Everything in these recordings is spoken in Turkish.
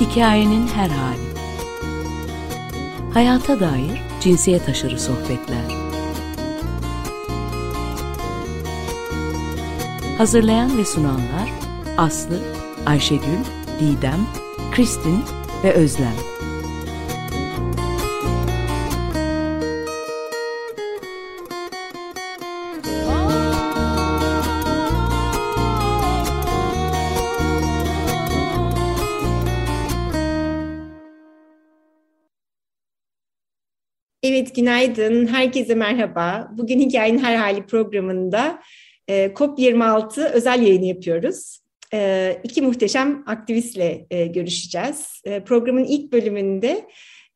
Hikayenin her hali. Hayata dair cinsiyet aşırı sohbetler. Hazırlayan ve sunanlar Aslı, Ayşegül, Didem, Kristin ve Özlem. Günaydın. Herkese merhaba. Bugün Hikayenin Her Hali programında e, COP26 özel yayını yapıyoruz. E, iki muhteşem aktivistle e, görüşeceğiz. E, programın ilk bölümünde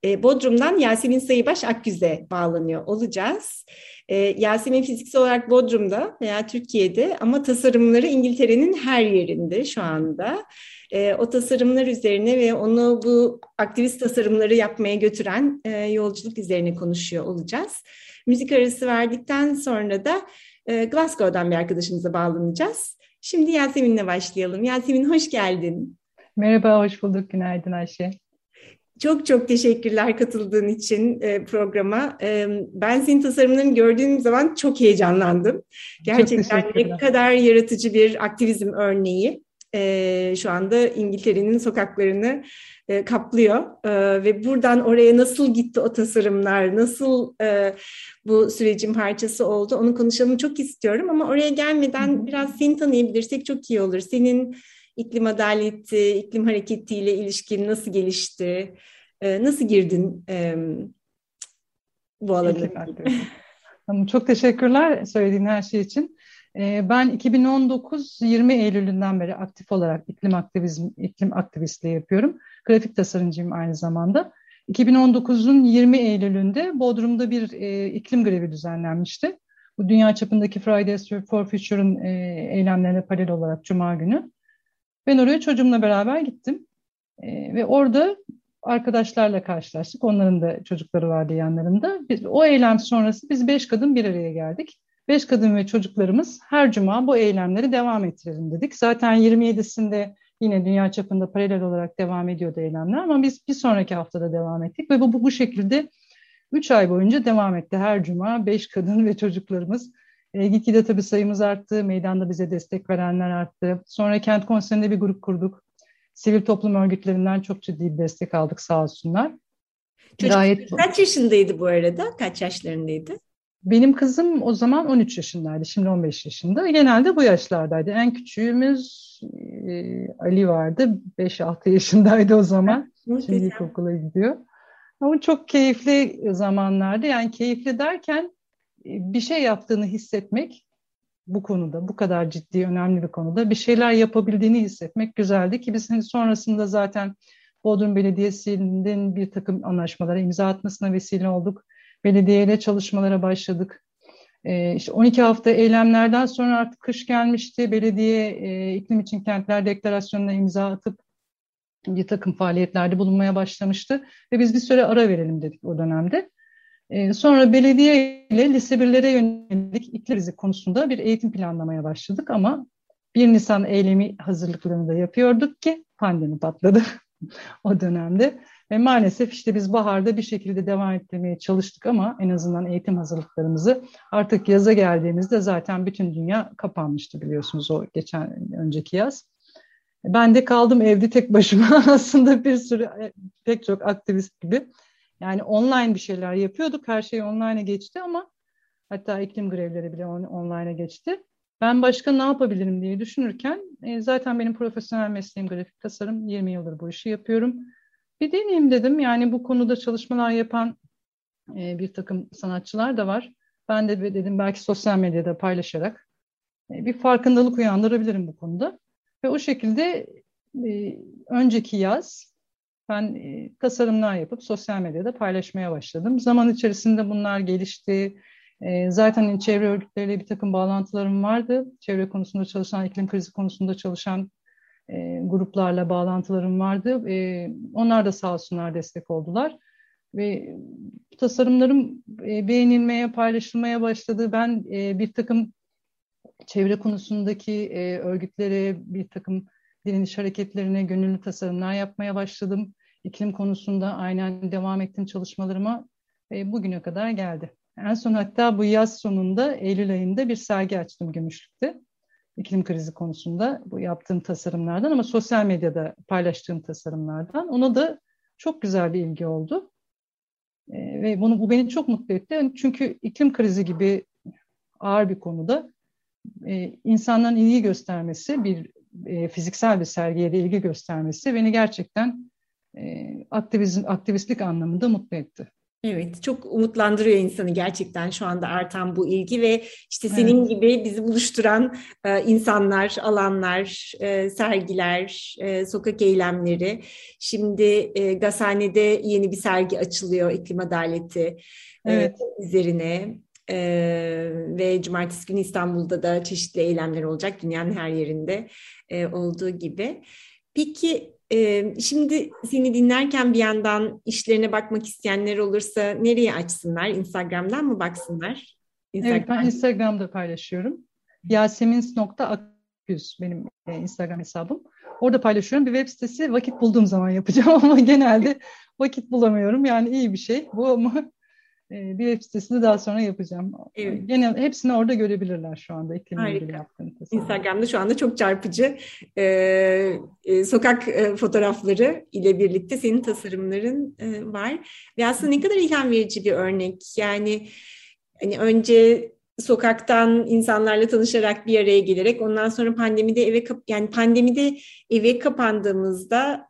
e, Bodrum'dan Yasemin Sayıbaş Akgüz'e bağlanıyor olacağız. E, Yasemin fiziksel olarak Bodrum'da veya Türkiye'de ama tasarımları İngiltere'nin her yerinde şu anda. E, o tasarımlar üzerine ve onu bu aktivist tasarımları yapmaya götüren e, yolculuk üzerine konuşuyor olacağız. Müzik arası verdikten sonra da e, Glasgow'dan bir arkadaşımıza bağlanacağız. Şimdi Yasemin'le başlayalım. Yasemin hoş geldin. Merhaba, hoş bulduk. Günaydın Ayşe. Çok çok teşekkürler katıldığın için e, programa. E, ben senin tasarımlarını gördüğüm zaman çok heyecanlandım. Gerçekten ne kadar yaratıcı bir aktivizm örneği. E, şu anda İngiltere'nin sokaklarını e, kaplıyor e, ve buradan oraya nasıl gitti o tasarımlar, nasıl e, bu sürecin parçası oldu onu konuşalım çok istiyorum ama oraya gelmeden biraz seni tanıyabilirsek çok iyi olur. Senin iklim adaleti, iklim hareketiyle ilişkin nasıl gelişti, e, nasıl girdin e, bu alana? Çok teşekkürler söylediğin her şey için. E, ben 2019-20 Eylül'ünden beri aktif olarak iklim aktivizm, iklim aktivistliği yapıyorum. Grafik tasarımcıyım aynı zamanda. 2019'un 20 Eylül'ünde Bodrum'da bir e, iklim grevi düzenlenmişti. Bu dünya çapındaki Fridays for Future'ın e, eylemlerine paralel olarak Cuma günü. Ben oraya çocuğumla beraber gittim. E, ve orada arkadaşlarla karşılaştık. Onların da çocukları vardı yanlarında. Biz, o eylem sonrası biz beş kadın bir araya geldik. Beş kadın ve çocuklarımız her cuma bu eylemleri devam ettirelim dedik. Zaten 27'sinde yine dünya çapında paralel olarak devam ediyordu eylemler ama biz bir sonraki haftada devam ettik ve bu, bu, bu şekilde üç ay boyunca devam etti. Her cuma beş kadın ve çocuklarımız. E, gitgide tabii sayımız arttı, meydanda bize destek verenler arttı. Sonra kent konserinde bir grup kurduk. Sivil toplum örgütlerinden çok ciddi bir destek aldık sağ olsunlar. Çocuk Gayet... kaç yaşındaydı bu arada? Kaç yaşlarındaydı? Benim kızım o zaman 13 yaşındaydı, şimdi 15 yaşında. Genelde bu yaşlardaydı. En küçüğümüz e, Ali vardı, 5-6 yaşındaydı o zaman. şimdi ilkokula gidiyor. Ama çok keyifli zamanlardı. Yani keyifli derken bir şey yaptığını hissetmek bu konuda, bu kadar ciddi, önemli bir konuda bir şeyler yapabildiğini hissetmek güzeldi ki biz hani sonrasında zaten Bodrum Belediyesi'nin bir takım anlaşmalara imza atmasına vesile olduk belediyeyle çalışmalara başladık. E, işte 12 hafta eylemlerden sonra artık kış gelmişti. Belediye e, iklim için kentler deklarasyonuna imza atıp bir takım faaliyetlerde bulunmaya başlamıştı. Ve biz bir süre ara verelim dedik o dönemde. E, sonra belediye ile lise birlere yönelik iklim krizi konusunda bir eğitim planlamaya başladık ama 1 Nisan eylemi hazırlıklarını da yapıyorduk ki pandemi patladı o dönemde. Ve maalesef işte biz baharda bir şekilde devam ettirmeye çalıştık ama en azından eğitim hazırlıklarımızı artık yaza geldiğimizde zaten bütün dünya kapanmıştı biliyorsunuz o geçen önceki yaz. Ben de kaldım evde tek başıma aslında bir sürü e, pek çok aktivist gibi. Yani online bir şeyler yapıyorduk. Her şey online'a geçti ama hatta iklim grevleri bile online'a geçti. Ben başka ne yapabilirim diye düşünürken e, zaten benim profesyonel mesleğim grafik tasarım. 20 yıldır bu işi yapıyorum. Bir deneyeyim dedim. Yani bu konuda çalışmalar yapan e, bir takım sanatçılar da var. Ben de dedim belki sosyal medyada paylaşarak e, bir farkındalık uyandırabilirim bu konuda. Ve o şekilde e, önceki yaz ben e, tasarımlar yapıp sosyal medyada paylaşmaya başladım. Zaman içerisinde bunlar gelişti. E, zaten çevre örgütleriyle bir takım bağlantılarım vardı. Çevre konusunda çalışan, iklim krizi konusunda çalışan e, gruplarla bağlantılarım vardı. E, onlar da sağ olsunlar destek oldular. Ve tasarımlarım e, beğenilmeye, paylaşılmaya başladı. Ben e, bir takım çevre konusundaki e, örgütlere, bir takım direniş hareketlerine gönüllü tasarımlar yapmaya başladım. İklim konusunda aynen devam ettim çalışmalarıma. E, bugüne kadar geldi. En son hatta bu yaz sonunda Eylül ayında bir sergi açtım Gümüşlük'te. İklim krizi konusunda bu yaptığım tasarımlardan ama sosyal medyada paylaştığım tasarımlardan. Ona da çok güzel bir ilgi oldu. E, ve bunu bu beni çok mutlu etti. Çünkü iklim krizi gibi ağır bir konuda e, insanların ilgi göstermesi, bir e, fiziksel bir sergiye de ilgi göstermesi beni gerçekten e, aktivizm, aktivistlik anlamında mutlu etti. Evet, çok umutlandırıyor insanı gerçekten şu anda artan bu ilgi ve işte senin evet. gibi bizi buluşturan e, insanlar, alanlar, e, sergiler, e, sokak eylemleri. Şimdi e, Gazhane'de yeni bir sergi açılıyor iklim adaleti e, evet. üzerine. Ve cumartesi günü İstanbul'da da çeşitli eylemler olacak dünyanın her yerinde e, olduğu gibi. Peki e, şimdi seni dinlerken bir yandan işlerine bakmak isteyenler olursa nereye açsınlar? Instagram'dan mı baksınlar? Instagram. Evet ben Instagram'da paylaşıyorum. Yasemins.akgüz benim Instagram hesabım. Orada paylaşıyorum. Bir web sitesi vakit bulduğum zaman yapacağım ama genelde vakit bulamıyorum. Yani iyi bir şey bu ama ee, bir web sitesini daha sonra yapacağım. Evet. Genel hepsini orada görebilirler şu anda iklimle ilgili yaptığım Instagram'da şu anda çok çarpıcı e, e, sokak e, fotoğrafları ile birlikte senin tasarımların e, var. Ve aslında ne kadar ilham verici bir örnek. Yani hani önce sokaktan insanlarla tanışarak bir araya gelerek ondan sonra pandemide eve yani pandemide eve kapandığımızda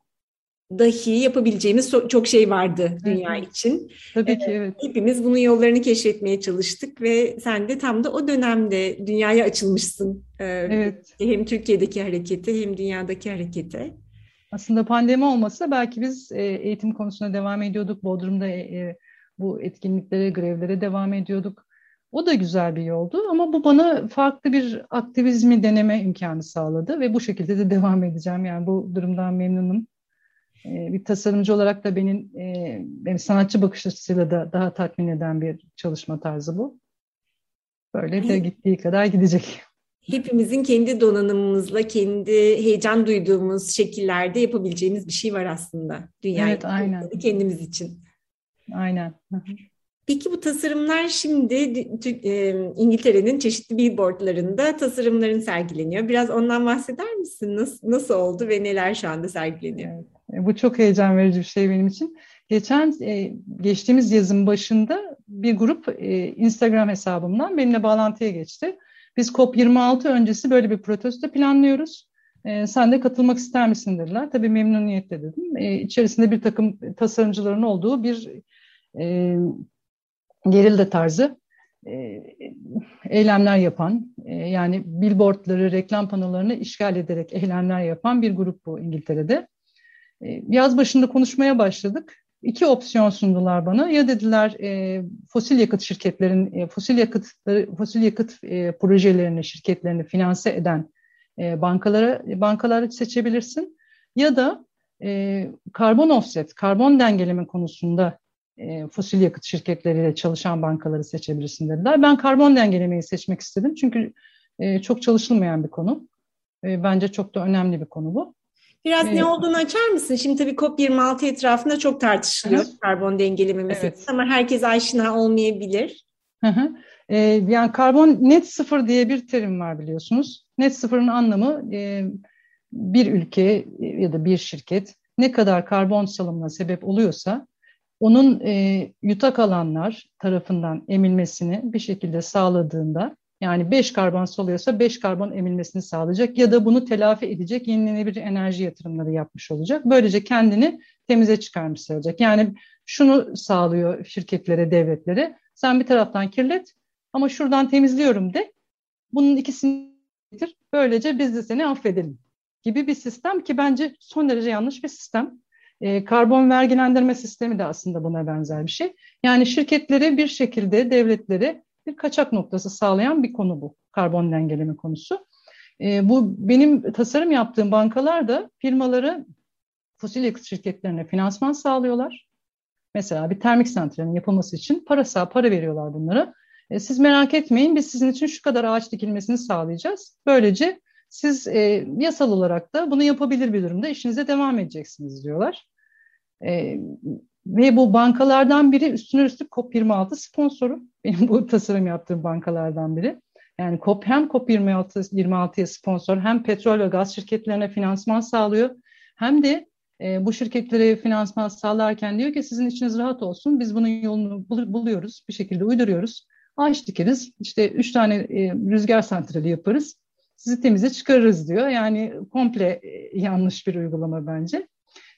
dahi yapabileceğimiz çok şey vardı dünya evet. için. Tabii ki evet. Hepimiz bunun yollarını keşfetmeye çalıştık ve sen de tam da o dönemde dünyaya açılmışsın. Evet. Hem Türkiye'deki hareketi hem dünyadaki harekete. Aslında pandemi olmasa belki biz eğitim konusuna devam ediyorduk. Bodrum'da bu etkinliklere, grevlere devam ediyorduk. O da güzel bir yoldu ama bu bana farklı bir aktivizmi deneme imkanı sağladı ve bu şekilde de devam edeceğim. Yani bu durumdan memnunum. Ee, bir tasarımcı olarak da benim, e, benim sanatçı bakış açısıyla da daha tatmin eden bir çalışma tarzı bu. Böyle de gittiği kadar gidecek. Hepimizin kendi donanımımızla, kendi heyecan duyduğumuz şekillerde yapabileceğimiz bir şey var aslında. Dünya evet, aynen. kendimiz için. Aynen. Peki bu tasarımlar şimdi e, İngiltere'nin çeşitli billboardlarında tasarımların sergileniyor. Biraz ondan bahseder misin? Nasıl, nasıl oldu ve neler şu anda sergileniyor? Evet. Bu çok heyecan verici bir şey benim için. Geçen e, geçtiğimiz yazın başında bir grup e, Instagram hesabımdan benimle bağlantıya geçti. Biz COP26 öncesi böyle bir protesto planlıyoruz. E, sen de katılmak ister misin dediler. Tabii memnuniyetle dedim. E, içerisinde bir takım tasarımcıların olduğu bir gerilde tarzı eylemler yapan, yani billboardları, reklam panolarını işgal ederek eylemler yapan bir grup bu İngiltere'de. E, yaz başında konuşmaya başladık. İki opsiyon sundular bana. Ya dediler e, fosil yakıt şirketlerin e, fosil yakıt fosil yakıt e, projelerini, şirketlerini finanse eden e, bankalara bankaları seçebilirsin. Ya da e, karbon offset, karbon dengeleme konusunda e, fosil yakıt şirketleriyle çalışan bankaları seçebilirsin dediler. Ben karbon dengelemeyi seçmek istedim çünkü e, çok çalışılmayan bir konu. E, bence çok da önemli bir konu bu. Biraz evet. ne olduğunu açar mısın? Şimdi tabii COP26 etrafında çok tartışılıyor hı karbon dengeleme meselesi evet. ama herkes aşina olmayabilir. Hı hı. Ee, yani karbon net sıfır diye bir terim var biliyorsunuz. Net sıfırın anlamı e, bir ülke ya da bir şirket ne kadar karbon salımına sebep oluyorsa onun e, yutak alanlar tarafından emilmesini bir şekilde sağladığında yani 5 karbon salıyorsa 5 karbon emilmesini sağlayacak ya da bunu telafi edecek yenilenebilir enerji yatırımları yapmış olacak. Böylece kendini temize çıkarmış olacak. Yani şunu sağlıyor şirketlere, devletlere. Sen bir taraftan kirlet ama şuradan temizliyorum de. Bunun ikisini. Böylece biz de seni affedelim gibi bir sistem ki bence son derece yanlış bir sistem. E, karbon vergilendirme sistemi de aslında buna benzer bir şey. Yani şirketleri bir şekilde devletleri bir kaçak noktası sağlayan bir konu bu karbon dengeleme konusu. E, bu benim tasarım yaptığım bankalar da firmaları fosil yakıt şirketlerine finansman sağlıyorlar. Mesela bir termik santralin yapılması için para sağ para veriyorlar bunlara. E, siz merak etmeyin biz sizin için şu kadar ağaç dikilmesini sağlayacağız. Böylece Siz e, yasal olarak da bunu yapabilir bir durumda işinize devam edeceksiniz diyorlar. E, ve bu bankalardan biri üstüne üstlük COP26 sponsoru. Benim bu tasarım yaptığım bankalardan biri. Yani COP hem COP26 26'ya sponsor hem petrol ve gaz şirketlerine finansman sağlıyor. Hem de e, bu şirketlere finansman sağlarken diyor ki sizin içiniz rahat olsun. Biz bunun yolunu bul buluyoruz. Bir şekilde uyduruyoruz. Ağaç dikeriz. İşte üç tane e, rüzgar santrali yaparız. Sizi temize çıkarırız diyor. Yani komple e, yanlış bir uygulama bence.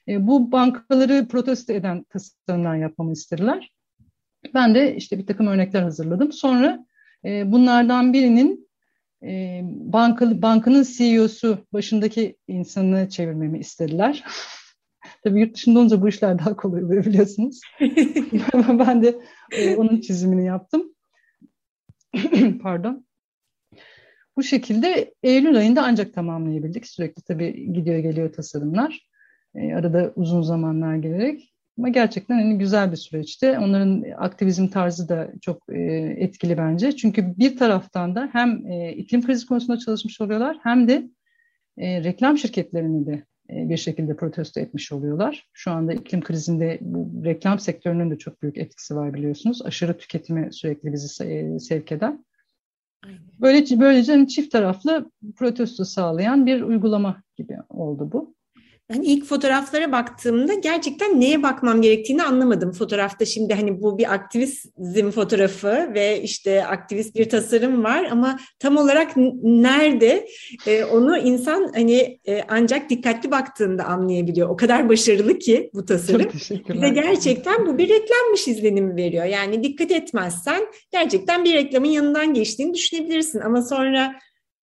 E, bu bankaları protesto eden tasarımlar yapmamı istediler. Ben de işte bir takım örnekler hazırladım. Sonra e, bunlardan birinin e, banka, bankanın CEO'su başındaki insanı çevirmemi istediler. Tabii yurt dışında olunca bu işler daha kolay oluyor biliyorsunuz. ben de e, onun çizimini yaptım. Pardon. Bu şekilde Eylül ayında ancak tamamlayabildik. Sürekli tabii gidiyor geliyor tasarımlar. E, arada uzun zamanlar gelerek. Ama gerçekten hani güzel bir süreçti. Onların aktivizm tarzı da çok e, etkili bence. Çünkü bir taraftan da hem e, iklim krizi konusunda çalışmış oluyorlar hem de e, reklam şirketlerini de e, bir şekilde protesto etmiş oluyorlar. Şu anda iklim krizinde bu reklam sektörünün de çok büyük etkisi var biliyorsunuz. Aşırı tüketime sürekli bizi e, sevk eden. Böylece, böylece hani çift taraflı protesto sağlayan bir uygulama gibi oldu bu. Ben ilk fotoğraflara baktığımda gerçekten neye bakmam gerektiğini anlamadım. Fotoğrafta şimdi hani bu bir aktivizm fotoğrafı ve işte aktivist bir tasarım var ama tam olarak nerede e, onu insan hani e, ancak dikkatli baktığında anlayabiliyor. O kadar başarılı ki bu tasarım. Ve gerçekten bu bir reklammış izlenimi veriyor. Yani dikkat etmezsen gerçekten bir reklamın yanından geçtiğini düşünebilirsin ama sonra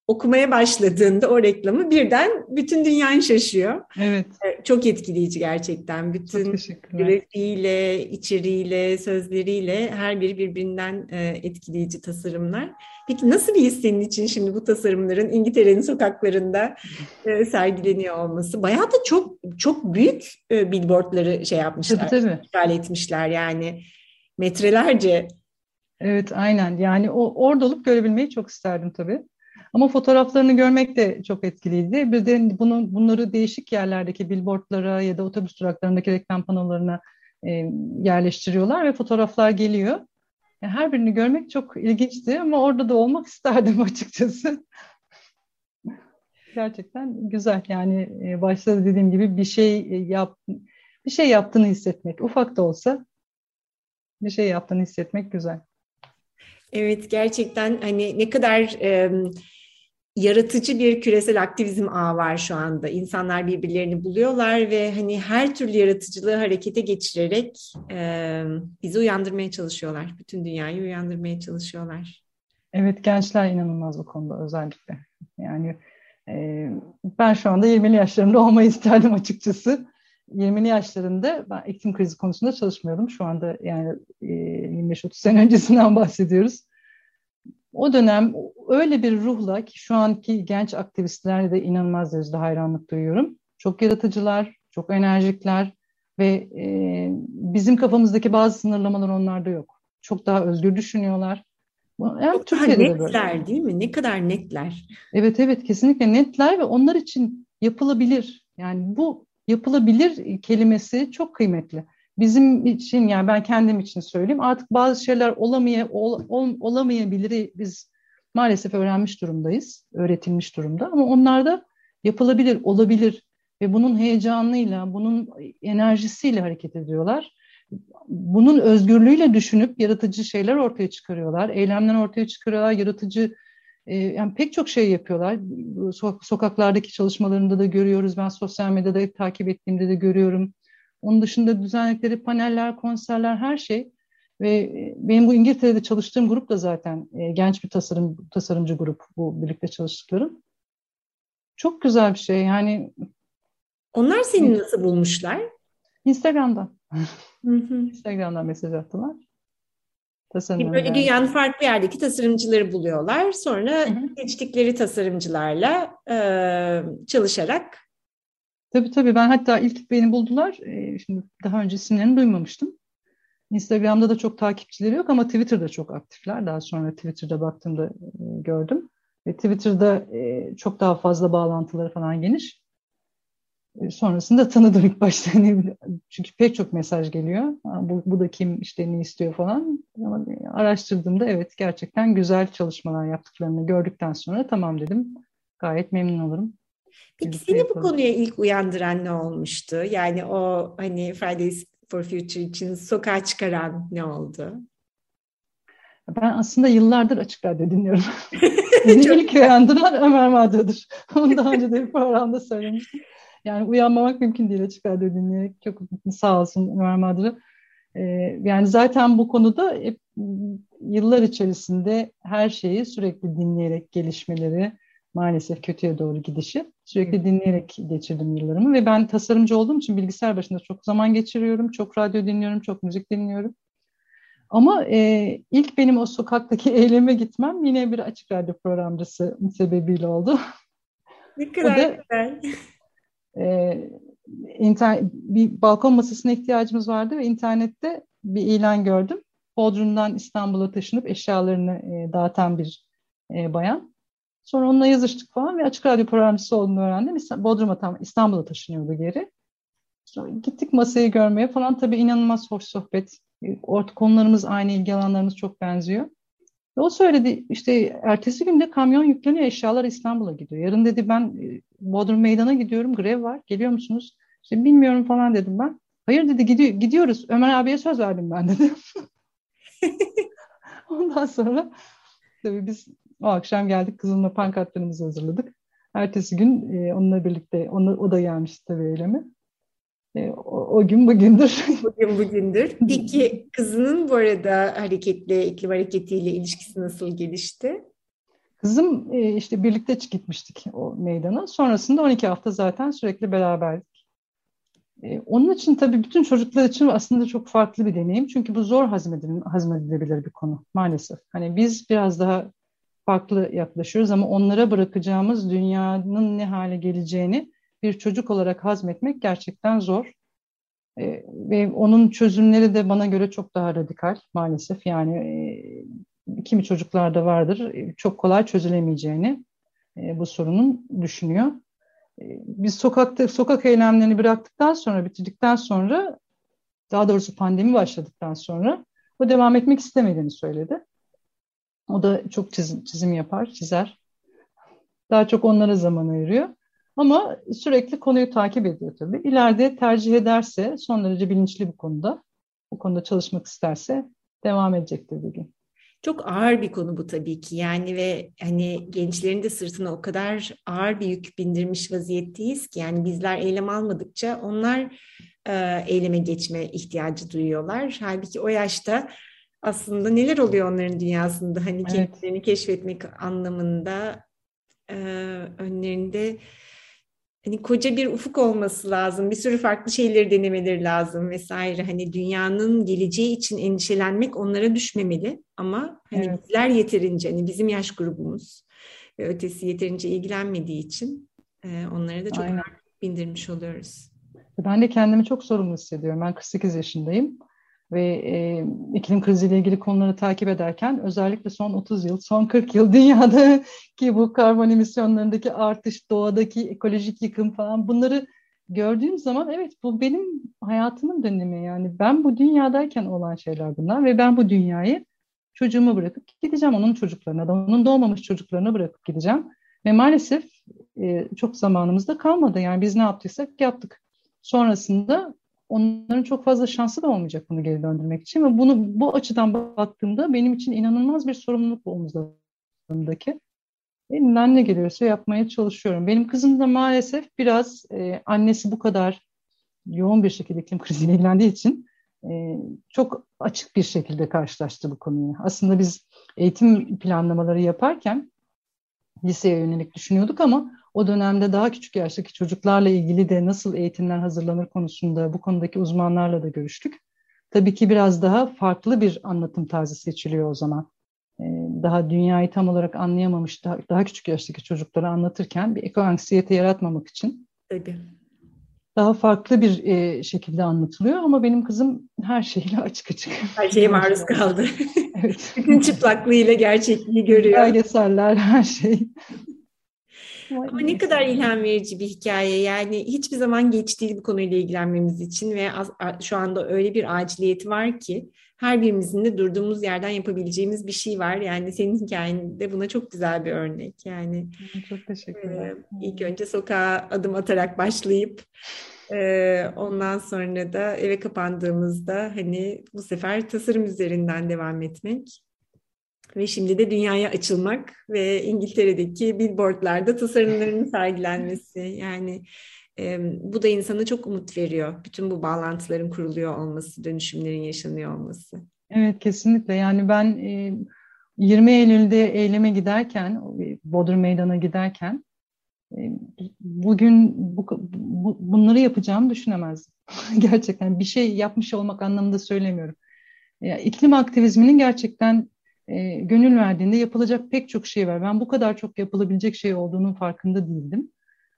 okumaya başladığında o reklamı birden bütün dünyanın şaşıyor. Evet. Ee, çok etkileyici gerçekten. Bütün grafiğiyle, içeriğiyle, sözleriyle her biri birbirinden e, etkileyici tasarımlar. Peki nasıl bir his senin için şimdi bu tasarımların İngiltere'nin sokaklarında e, sergileniyor olması? Bayağı da çok çok büyük e, billboardları şey yapmışlar. Tabii tabii. İşgal etmişler yani metrelerce. Evet aynen yani o orada olup görebilmeyi çok isterdim tabii. Ama fotoğraflarını görmek de çok etkiliydi. Bir de bunu, bunları değişik yerlerdeki billboardlara ya da otobüs duraklarındaki reklam panolarına e, yerleştiriyorlar ve fotoğraflar geliyor. Yani her birini görmek çok ilginçti ama orada da olmak isterdim açıkçası. Gerçekten güzel yani e, başta dediğim gibi bir şey e, yap bir şey yaptığını hissetmek ufak da olsa bir şey yaptığını hissetmek güzel. Evet gerçekten hani ne kadar e, yaratıcı bir küresel aktivizm ağı var şu anda. İnsanlar birbirlerini buluyorlar ve hani her türlü yaratıcılığı harekete geçirerek e, bizi uyandırmaya çalışıyorlar. Bütün dünyayı uyandırmaya çalışıyorlar. Evet gençler inanılmaz bu konuda özellikle. Yani e, ben şu anda 20'li yaşlarımda olmayı isterdim açıkçası. 20'li yaşlarında ben iklim krizi konusunda çalışmıyordum. Şu anda yani e, 25-30 sene öncesinden bahsediyoruz o dönem öyle bir ruhla ki şu anki genç aktivistlerle de inanılmaz derecede hayranlık duyuyorum. Çok yaratıcılar, çok enerjikler ve e, bizim kafamızdaki bazı sınırlamalar onlarda yok. Çok daha özgür düşünüyorlar. Yani çok Türkiye'de netler böyle. değil mi? Ne kadar netler. Evet evet kesinlikle netler ve onlar için yapılabilir. Yani bu yapılabilir kelimesi çok kıymetli bizim için yani ben kendim için söyleyeyim artık bazı şeyler olamaya, ol, ol, olamayabilir biz maalesef öğrenmiş durumdayız, öğretilmiş durumda ama onlar da yapılabilir, olabilir ve bunun heyecanıyla, bunun enerjisiyle hareket ediyorlar. Bunun özgürlüğüyle düşünüp yaratıcı şeyler ortaya çıkarıyorlar, eylemler ortaya çıkarıyorlar, yaratıcı e, yani pek çok şey yapıyorlar. Sokaklardaki çalışmalarında da görüyoruz. Ben sosyal medyada takip ettiğimde de görüyorum. Onun dışında düzenledikleri paneller, konserler, her şey. Ve e, benim bu İngiltere'de çalıştığım grup da zaten e, genç bir tasarım tasarımcı grup bu birlikte çalıştıklarım. Çok güzel bir şey yani. Onlar seni nasıl bulmuşlar? Instagram'dan. Instagram'dan mesaj attılar. Tasarımları Böyle dünyanın farklı yerdeki tasarımcıları buluyorlar. Sonra seçtikleri tasarımcılarla e, çalışarak Tabii tabii ben hatta ilk beni buldular. Ee, şimdi daha önce isimlerini duymamıştım. Instagram'da da çok takipçileri yok ama Twitter'da çok aktifler. Daha sonra Twitter'da baktığımda e, gördüm. Ve Twitter'da e, çok daha fazla bağlantıları falan geniş. E, sonrasında tanıdım ilk başta. Çünkü pek çok mesaj geliyor. Bu, bu da kim işte ne istiyor falan. Ama araştırdığımda evet gerçekten güzel çalışmalar yaptıklarını gördükten sonra tamam dedim. Gayet memnun olurum. Peki seni bu konuya ilk uyandıran ne olmuştu? Yani o hani Fridays for Future için sokağa çıkaran ne oldu? Ben aslında yıllardır Açık Radyo dinliyorum. Beni ilk uyandıran Ömer Madra'dır. Onu daha önce de bir programda söylemiştim. Yani uyanmamak mümkün değil Açık Radyo dinleyerek. Çok sağ olsun Ömer Madra. Ee, yani zaten bu konuda hep yıllar içerisinde her şeyi sürekli dinleyerek gelişmeleri, maalesef kötüye doğru gidişi sürekli dinleyerek geçirdim yıllarımı ve ben tasarımcı olduğum için bilgisayar başında çok zaman geçiriyorum, çok radyo dinliyorum, çok müzik dinliyorum. Ama e, ilk benim o sokaktaki eyleme gitmem yine bir açık radyo programcısı sebebiyle oldu. Ne kadar da, güzel. E, internet, bir balkon masasına ihtiyacımız vardı ve internette bir ilan gördüm. Bodrum'dan İstanbul'a taşınıp eşyalarını e, dağıtan bir e, bayan. Sonra onunla yazıştık falan ve açık radyo programcısı olduğunu öğrendim. Bodrum'a tam İstanbul'a taşınıyordu geri. Sonra gittik masayı görmeye falan. Tabii inanılmaz hoş sohbet. Orta konularımız aynı, ilgi alanlarımız çok benziyor. Ve o söyledi işte ertesi günde kamyon yükleniyor eşyalar İstanbul'a gidiyor. Yarın dedi ben e, Bodrum Meydan'a gidiyorum grev var geliyor musunuz? İşte bilmiyorum falan dedim ben. Hayır dedi gidiyor, gidiyoruz Ömer abiye söz verdim ben dedi. Ondan sonra tabii biz o akşam geldik kızımla pankartlarımızı hazırladık. Ertesi gün e, onunla birlikte onu, o da gelmişti tabii eyleme. E, o, o gün bugündür. Bugün bugündür. Peki kızının bu arada hareketle, iklim hareketiyle ilişkisi nasıl gelişti? Kızım e, işte birlikte gitmiştik o meydana. Sonrasında 12 hafta zaten sürekli beraberdik. E, onun için tabii bütün çocuklar için aslında çok farklı bir deneyim. Çünkü bu zor hazmedilebilir bir konu maalesef. Hani biz biraz daha farklı yaklaşıyoruz ama onlara bırakacağımız dünyanın ne hale geleceğini bir çocuk olarak hazmetmek gerçekten zor. E, ve onun çözümleri de bana göre çok daha radikal maalesef. Yani e, kimi çocuklarda vardır e, çok kolay çözülemeyeceğini e, bu sorunun düşünüyor. E, biz sokakta sokak eylemlerini bıraktıktan sonra bitirdikten sonra daha doğrusu pandemi başladıktan sonra o devam etmek istemediğini söyledi. O da çok çizim, çizim yapar, çizer. Daha çok onlara zaman ayırıyor. Ama sürekli konuyu takip ediyor tabii. İleride tercih ederse son derece bilinçli bir konuda, bu konuda çalışmak isterse devam edecektir bir. Çok ağır bir konu bu tabii ki yani ve hani gençlerin de sırtına o kadar ağır bir yük bindirmiş vaziyetteyiz ki yani bizler eylem almadıkça onlar e, eyleme geçme ihtiyacı duyuyorlar. Halbuki o yaşta aslında neler oluyor onların dünyasında hani evet. kendilerini keşfetmek anlamında e, önlerinde hani koca bir ufuk olması lazım. Bir sürü farklı şeyleri denemeleri lazım vesaire. Hani dünyanın geleceği için endişelenmek onlara düşmemeli ama hani evet. bizler yeterince hani bizim yaş grubumuz ve ötesi yeterince ilgilenmediği için e, onlara da çok Aynen. bindirmiş oluyoruz. Ben de kendimi çok sorumlu hissediyorum. Ben 48 yaşındayım ve e, iklim kriziyle ilgili konuları takip ederken özellikle son 30 yıl, son 40 yıl dünyada ki bu karbon emisyonlarındaki artış, doğadaki ekolojik yıkım falan bunları gördüğüm zaman evet bu benim hayatımın dönemi. Yani ben bu dünyadayken olan şeyler bunlar ve ben bu dünyayı çocuğumu bırakıp gideceğim onun çocuklarına da onun doğmamış çocuklarına bırakıp gideceğim. Ve maalesef e, çok zamanımız da kalmadı. Yani biz ne yaptıysak yaptık. Sonrasında onların çok fazla şansı da olmayacak bunu geri döndürmek için ve bunu bu açıdan baktığımda benim için inanılmaz bir sorumluluk omuzlarımdaki. Elimden ne geliyorsa yapmaya çalışıyorum. Benim kızım da maalesef biraz e, annesi bu kadar yoğun bir şekilde iklim kriziyle ilgilendiği için e, çok açık bir şekilde karşılaştı bu konuyu. Aslında biz eğitim planlamaları yaparken liseye yönelik düşünüyorduk ama o dönemde daha küçük yaştaki çocuklarla ilgili de nasıl eğitimler hazırlanır konusunda bu konudaki uzmanlarla da görüştük. Tabii ki biraz daha farklı bir anlatım tarzı seçiliyor o zaman. Ee, daha dünyayı tam olarak anlayamamış daha, küçük yaştaki çocuklara anlatırken bir eko anksiyete yaratmamak için. Tabii. Daha farklı bir e, şekilde anlatılıyor ama benim kızım her şeyle açık açık. Her şeye maruz kaldı. evet. Bütün çıplaklığıyla gerçekliği görüyor. Belgeseller, her şey. Ama ne kadar ilham verici bir hikaye. Yani hiçbir zaman geç değil bu konuyla ilgilenmemiz için ve az, şu anda öyle bir aciliyeti var ki her birimizin de durduğumuz yerden yapabileceğimiz bir şey var. Yani senin hikayende buna çok güzel bir örnek. Yani çok teşekkürler. E, ilk önce sokağa adım atarak başlayıp e, ondan sonra da eve kapandığımızda hani bu sefer tasarım üzerinden devam etmek ve şimdi de dünyaya açılmak ve İngiltere'deki billboardlarda tasarımlarının sergilenmesi. Yani e, bu da insana çok umut veriyor. Bütün bu bağlantıların kuruluyor olması, dönüşümlerin yaşanıyor olması. Evet kesinlikle. Yani ben e, 20 Eylül'de eyleme giderken, Bodrum Meydan'a giderken bugün bu, bu, bunları yapacağımı düşünemezdim. gerçekten bir şey yapmış olmak anlamında söylemiyorum. Ya, iklim aktivizminin gerçekten e, gönül verdiğinde yapılacak pek çok şey var. Ben bu kadar çok yapılabilecek şey olduğunun farkında değildim.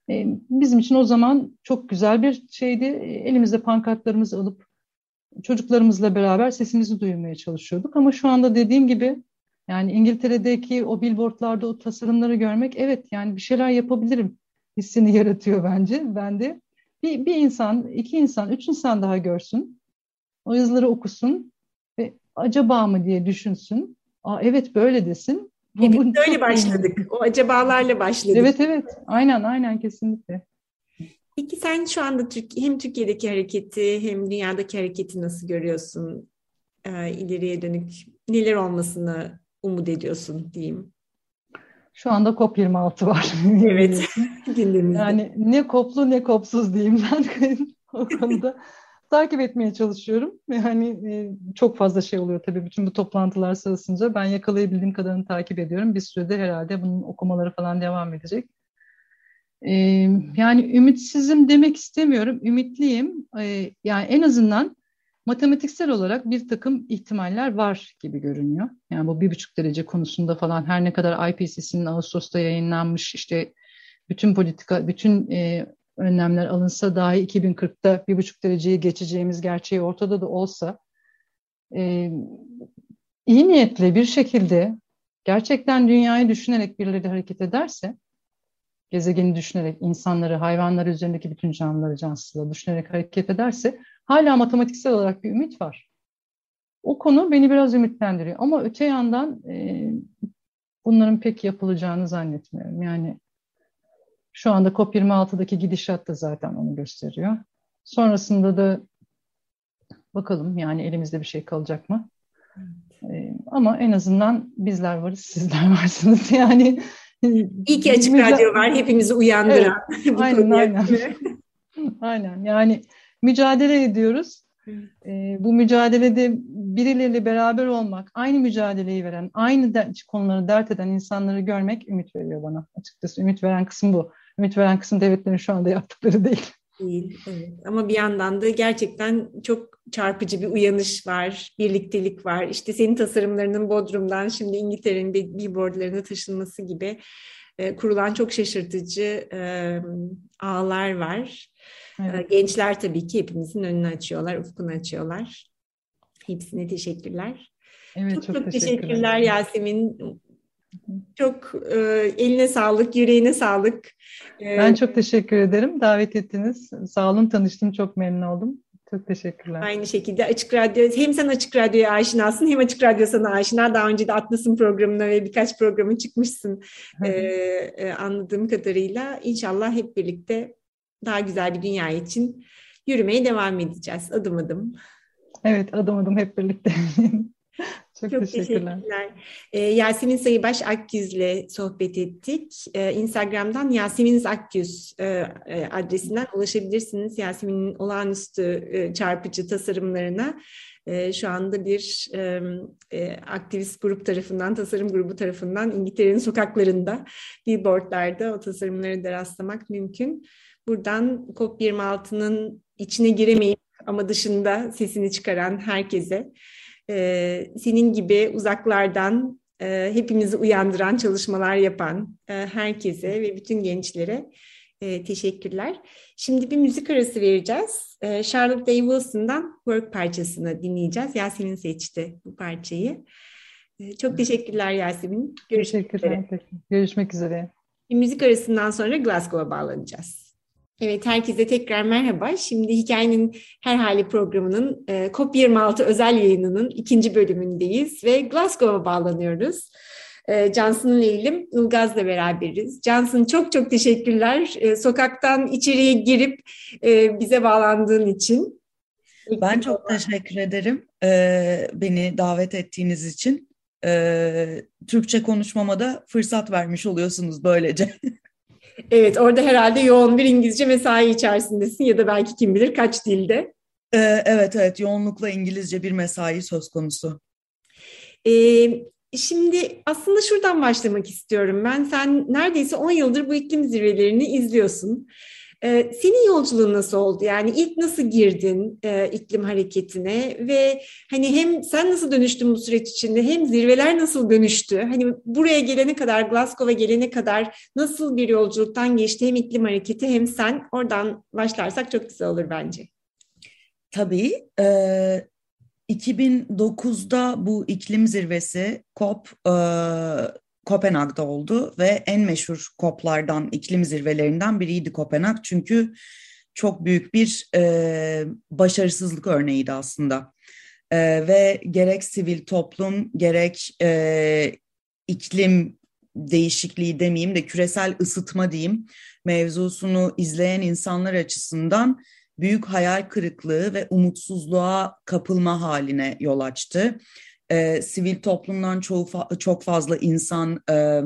E, bizim için o zaman çok güzel bir şeydi. E, elimizde pankartlarımızı alıp çocuklarımızla beraber sesimizi duyurmaya çalışıyorduk. Ama şu anda dediğim gibi yani İngiltere'deki o billboardlarda o tasarımları görmek evet yani bir şeyler yapabilirim hissini yaratıyor bence. Ben de bir, bir insan, iki insan, üç insan daha görsün. O yazıları okusun ve acaba mı diye düşünsün. Aa, evet böyle desin. Hepimiz öyle başladık. O acabalarla başladık. Evet evet. Aynen aynen kesinlikle. Peki sen şu anda hem Türkiye'deki hareketi hem dünyadaki hareketi nasıl görüyorsun? Ee, ileriye dönük neler olmasını umut ediyorsun diyeyim. Şu anda COP26 var. Evet. yani ne koplu ne kopsuz diyeyim ben o konuda takip etmeye çalışıyorum. Yani e, çok fazla şey oluyor tabii bütün bu toplantılar sırasında. Ben yakalayabildiğim kadarını takip ediyorum. Bir sürede herhalde bunun okumaları falan devam edecek. E, yani ümitsizim demek istemiyorum. Ümitliyim. E, yani en azından matematiksel olarak bir takım ihtimaller var gibi görünüyor. Yani bu bir buçuk derece konusunda falan her ne kadar IPCC'nin Ağustos'ta yayınlanmış işte bütün politika, bütün e, önlemler alınsa dahi 2040'ta bir buçuk dereceyi geçeceğimiz gerçeği ortada da olsa e, iyi niyetle bir şekilde gerçekten dünyayı düşünerek birileri hareket ederse gezegeni düşünerek, insanları, hayvanları üzerindeki bütün canlıları, cansızlığı düşünerek hareket ederse hala matematiksel olarak bir ümit var. O konu beni biraz ümitlendiriyor. Ama öte yandan e, bunların pek yapılacağını zannetmiyorum. Yani şu anda COP26'daki gidişat da zaten onu gösteriyor. Sonrasında da bakalım yani elimizde bir şey kalacak mı? Ee, ama en azından bizler varız, sizler varsınız. Yani İyi ki açık radyo var, hepimizi uyandıran. Evet, aynen, aynen. aynen. Yani mücadele ediyoruz. Ee, bu mücadelede birileriyle beraber olmak, aynı mücadeleyi veren, aynı de, konuları dert eden insanları görmek ümit veriyor bana. Açıkçası ümit veren kısım bu ümit veren kısım devletlerin şu anda yaptıkları değil. Değil, evet. Ama bir yandan da gerçekten çok çarpıcı bir uyanış var, birliktelik var. İşte senin tasarımlarının Bodrum'dan şimdi İngiltere'nin billboardlarına taşınması gibi e, kurulan çok şaşırtıcı e, ağlar var. Evet. E, gençler tabii ki hepimizin önünü açıyorlar, ufkunu açıyorlar. Hepsine teşekkürler. Evet, çok çok, çok teşekkürler. teşekkürler Yasemin. Çok e, eline sağlık, yüreğine sağlık. E, ben çok teşekkür ederim. Davet ettiniz. Sağ olun, tanıştım. Çok memnun oldum. Çok teşekkürler. Aynı şekilde Açık Radyo, hem sen Açık Radyo'ya aşinasın hem Açık Radyo sana aşina. Daha önce de Atlas'ın programına ve birkaç programı çıkmışsın ee, e, anladığım kadarıyla. İnşallah hep birlikte daha güzel bir dünya için yürümeye devam edeceğiz adım adım. Evet adım adım hep birlikte. Çok, Çok teşekkürler. teşekkürler. Ee, Yasemin Sayıbaş Akgüz'le sohbet ettik. Ee, Instagram'dan Yasemin Akgüz e, e, adresinden ulaşabilirsiniz. Yasemin'in olağanüstü e, çarpıcı tasarımlarına e, şu anda bir e, e, aktivist grup tarafından, tasarım grubu tarafından İngiltere'nin sokaklarında, billboardlarda o tasarımları da rastlamak mümkün. Buradan COP26'nın içine giremeyip ama dışında sesini çıkaran herkese e, senin gibi uzaklardan e, hepimizi uyandıran çalışmalar yapan e, herkese ve bütün gençlere E, teşekkürler. Şimdi bir müzik arası vereceğiz. E, Charlotte Day Wilson'dan Work parçasını dinleyeceğiz. Yasemin seçti bu parçayı. E, çok teşekkürler Yasemin. Görüşmek teşekkürler. üzere. Görüşmek üzere. Bir müzik arasından sonra Glasgow'a bağlanacağız. Evet, herkese tekrar merhaba. Şimdi Hikayenin Her Hali programının e, COP26 özel yayınının ikinci bölümündeyiz ve Glasgow'a bağlanıyoruz. E, Cansın Leylim Ilgaz'la beraberiz. Cansın çok çok teşekkürler. E, sokaktan içeriye girip e, bize bağlandığın için. Ben çok teşekkür ederim e, beni davet ettiğiniz için. E, Türkçe konuşmama da fırsat vermiş oluyorsunuz böylece. Evet, orada herhalde yoğun bir İngilizce mesai içerisindesin ya da belki kim bilir kaç dilde. Ee, evet, evet. Yoğunlukla İngilizce bir mesai söz konusu. Ee, şimdi aslında şuradan başlamak istiyorum ben. Sen neredeyse 10 yıldır bu iklim zirvelerini izliyorsun. Ee, senin yolculuğun nasıl oldu? Yani ilk nasıl girdin e, iklim hareketine ve hani hem sen nasıl dönüştün bu süreç içinde hem zirveler nasıl dönüştü? Hani buraya gelene kadar, Glasgow'a gelene kadar nasıl bir yolculuktan geçti hem iklim hareketi hem sen? Oradan başlarsak çok güzel olur bence. Tabii. E, 2009'da bu iklim zirvesi COP e, Kopenhag'da oldu ve en meşhur COP'lardan, iklim zirvelerinden biriydi Kopenhag. Çünkü çok büyük bir e, başarısızlık örneğiydi aslında. E, ve gerek sivil toplum, gerek e, iklim değişikliği demeyeyim de küresel ısıtma diyeyim mevzusunu izleyen insanlar açısından büyük hayal kırıklığı ve umutsuzluğa kapılma haline yol açtı e, sivil toplumdan çoğu fa çok fazla insan e,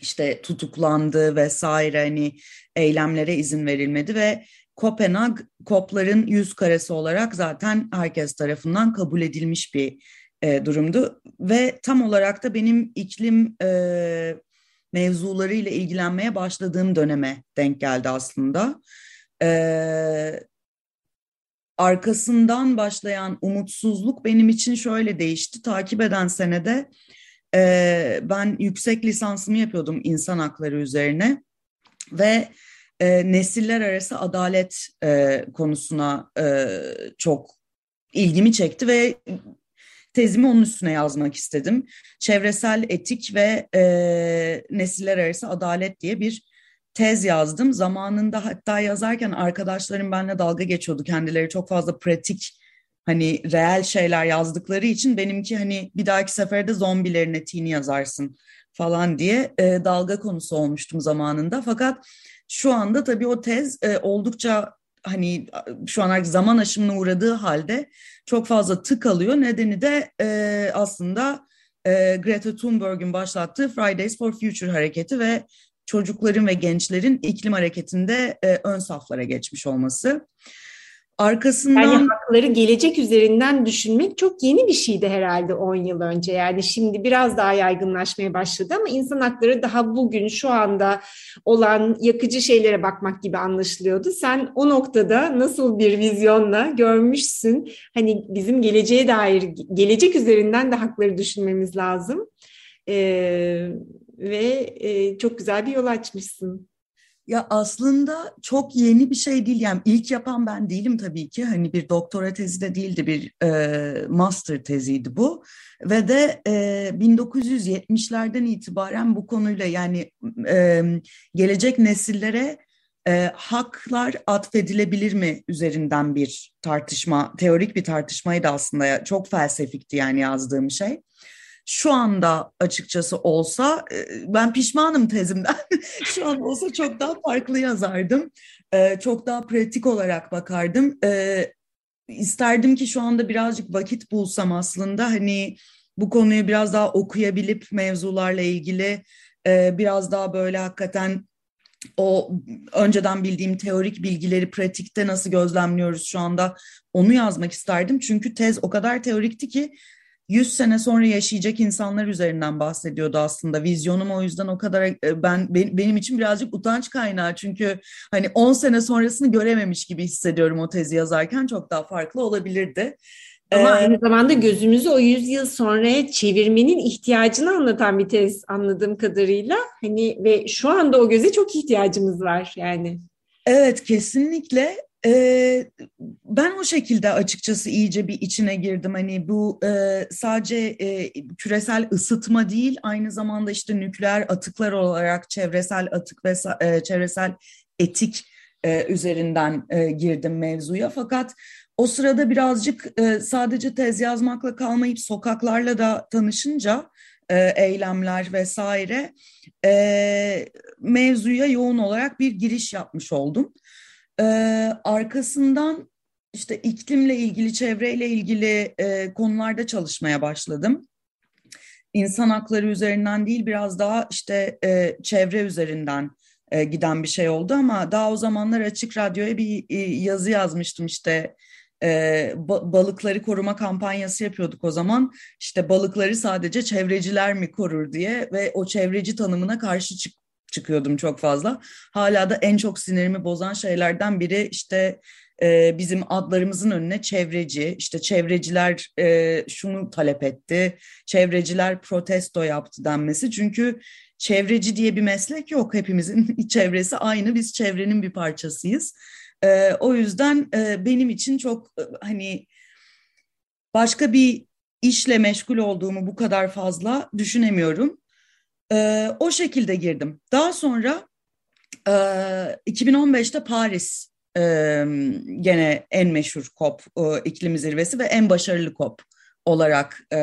işte tutuklandı vesaire hani eylemlere izin verilmedi ve Kopenhag COP'ların yüz karesi olarak zaten herkes tarafından kabul edilmiş bir e, durumdu ve tam olarak da benim iklim e, mevzularıyla ilgilenmeye başladığım döneme denk geldi aslında. E, arkasından başlayan umutsuzluk benim için şöyle değişti. Takip eden senede e, ben yüksek lisansımı yapıyordum insan hakları üzerine ve e, nesiller arası adalet e, konusuna e, çok ilgimi çekti ve tezimi onun üstüne yazmak istedim. Çevresel etik ve e, nesiller arası adalet diye bir tez yazdım. Zamanında hatta yazarken arkadaşlarım benimle dalga geçiyordu. Kendileri çok fazla pratik hani reel şeyler yazdıkları için benimki hani bir dahaki seferde zombilerin etiğini yazarsın falan diye e, dalga konusu olmuştum zamanında. Fakat şu anda tabii o tez e, oldukça hani şu an zaman aşımına uğradığı halde çok fazla tık alıyor. Nedeni de e, aslında e, Greta Thunberg'in başlattığı Fridays for Future hareketi ve çocukların ve gençlerin iklim hareketinde e, ön saflara geçmiş olması. Arkasından... Yani hakları gelecek üzerinden düşünmek çok yeni bir şeydi herhalde 10 yıl önce. Yani şimdi biraz daha yaygınlaşmaya başladı ama insan hakları daha bugün şu anda olan yakıcı şeylere bakmak gibi anlaşılıyordu. Sen o noktada nasıl bir vizyonla görmüşsün? Hani bizim geleceğe dair, gelecek üzerinden de hakları düşünmemiz lazım. Ee, ve e, çok güzel bir yol açmışsın. Ya aslında çok yeni bir şey değil. Yani ilk yapan ben değilim tabii ki. Hani bir doktora tezi de değildi bir e, master teziydi bu. Ve de e, 1970'lerden itibaren bu konuyla yani e, gelecek nesillere e, haklar atfedilebilir mi üzerinden bir tartışma teorik bir tartışmaydı aslında. Çok felsefikti yani yazdığım şey şu anda açıkçası olsa e, ben pişmanım tezimden. şu an olsa çok daha farklı yazardım. E, çok daha pratik olarak bakardım. E, isterdim ki şu anda birazcık vakit bulsam aslında hani bu konuyu biraz daha okuyabilip mevzularla ilgili biraz daha böyle hakikaten o önceden bildiğim teorik bilgileri pratikte nasıl gözlemliyoruz şu anda onu yazmak isterdim. Çünkü tez o kadar teorikti ki 100 sene sonra yaşayacak insanlar üzerinden bahsediyordu aslında. Vizyonum o yüzden o kadar e, ben benim için birazcık utanç kaynağı çünkü hani 10 sene sonrasını görememiş gibi hissediyorum o tezi yazarken çok daha farklı olabilirdi. Ama ee, aynı zamanda gözümüzü o yüzyıl sonraya çevirmenin ihtiyacını anlatan bir tez anladığım kadarıyla. Hani ve şu anda o göze çok ihtiyacımız var yani. Evet kesinlikle. Ee, ben o şekilde açıkçası iyice bir içine girdim. Hani bu e, sadece e, küresel ısıtma değil, aynı zamanda işte nükleer atıklar olarak çevresel atık ve e, çevresel etik e, üzerinden e, girdim mevzuya. Fakat o sırada birazcık e, sadece tez yazmakla kalmayıp sokaklarla da tanışınca e, eylemler vesaire e, mevzuya yoğun olarak bir giriş yapmış oldum. E, arkasından işte iklimle ilgili, çevreyle ilgili e, konularda çalışmaya başladım. İnsan hakları üzerinden değil biraz daha işte e, çevre üzerinden e, giden bir şey oldu ama daha o zamanlar Açık Radyo'ya bir e, yazı yazmıştım işte e, balıkları koruma kampanyası yapıyorduk o zaman. İşte balıkları sadece çevreciler mi korur diye ve o çevreci tanımına karşı çık çıkıyordum çok fazla. Hala da en çok sinirimi bozan şeylerden biri işte e, bizim adlarımızın önüne çevreci, işte çevreciler e, şunu talep etti, çevreciler protesto yaptı denmesi. Çünkü çevreci diye bir meslek yok. Hepimizin çevresi aynı, biz çevrenin bir parçasıyız. E, o yüzden e, benim için çok e, hani başka bir işle meşgul olduğumu bu kadar fazla düşünemiyorum. E, o şekilde girdim. Daha sonra e, 2015'te Paris e, gene en meşhur COP e, iklim zirvesi ve en başarılı COP olarak e,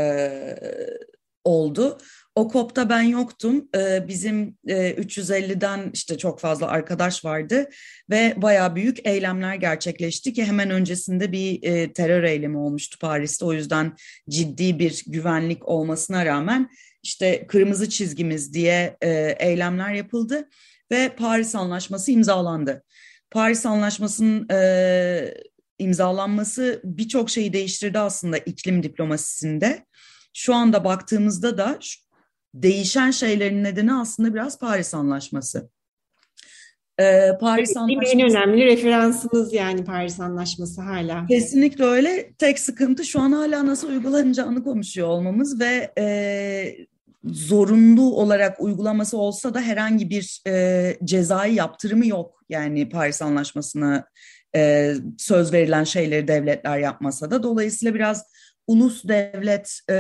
oldu. O COP'ta ben yoktum. Ee, bizim e, 350'den işte çok fazla arkadaş vardı ve bayağı büyük eylemler gerçekleşti ki hemen öncesinde bir e, terör eylemi olmuştu Paris'te. O yüzden ciddi bir güvenlik olmasına rağmen işte kırmızı çizgimiz diye e, eylemler yapıldı ve Paris Anlaşması imzalandı. Paris Anlaşması'nın e, imzalanması birçok şeyi değiştirdi aslında iklim diplomasisinde. Şu anda baktığımızda da değişen şeylerin nedeni aslında biraz Paris Anlaşması. Ee, Paris Anlaşması en önemli referansımız yani Paris Anlaşması hala. Kesinlikle öyle. Tek sıkıntı şu an hala nasıl uygulanacağını konuşuyor olmamız ve e, zorunlu olarak uygulaması olsa da herhangi bir e, cezai yaptırımı yok. Yani Paris Anlaşması'na e, söz verilen şeyleri devletler yapmasa da. Dolayısıyla biraz ulus devlet e,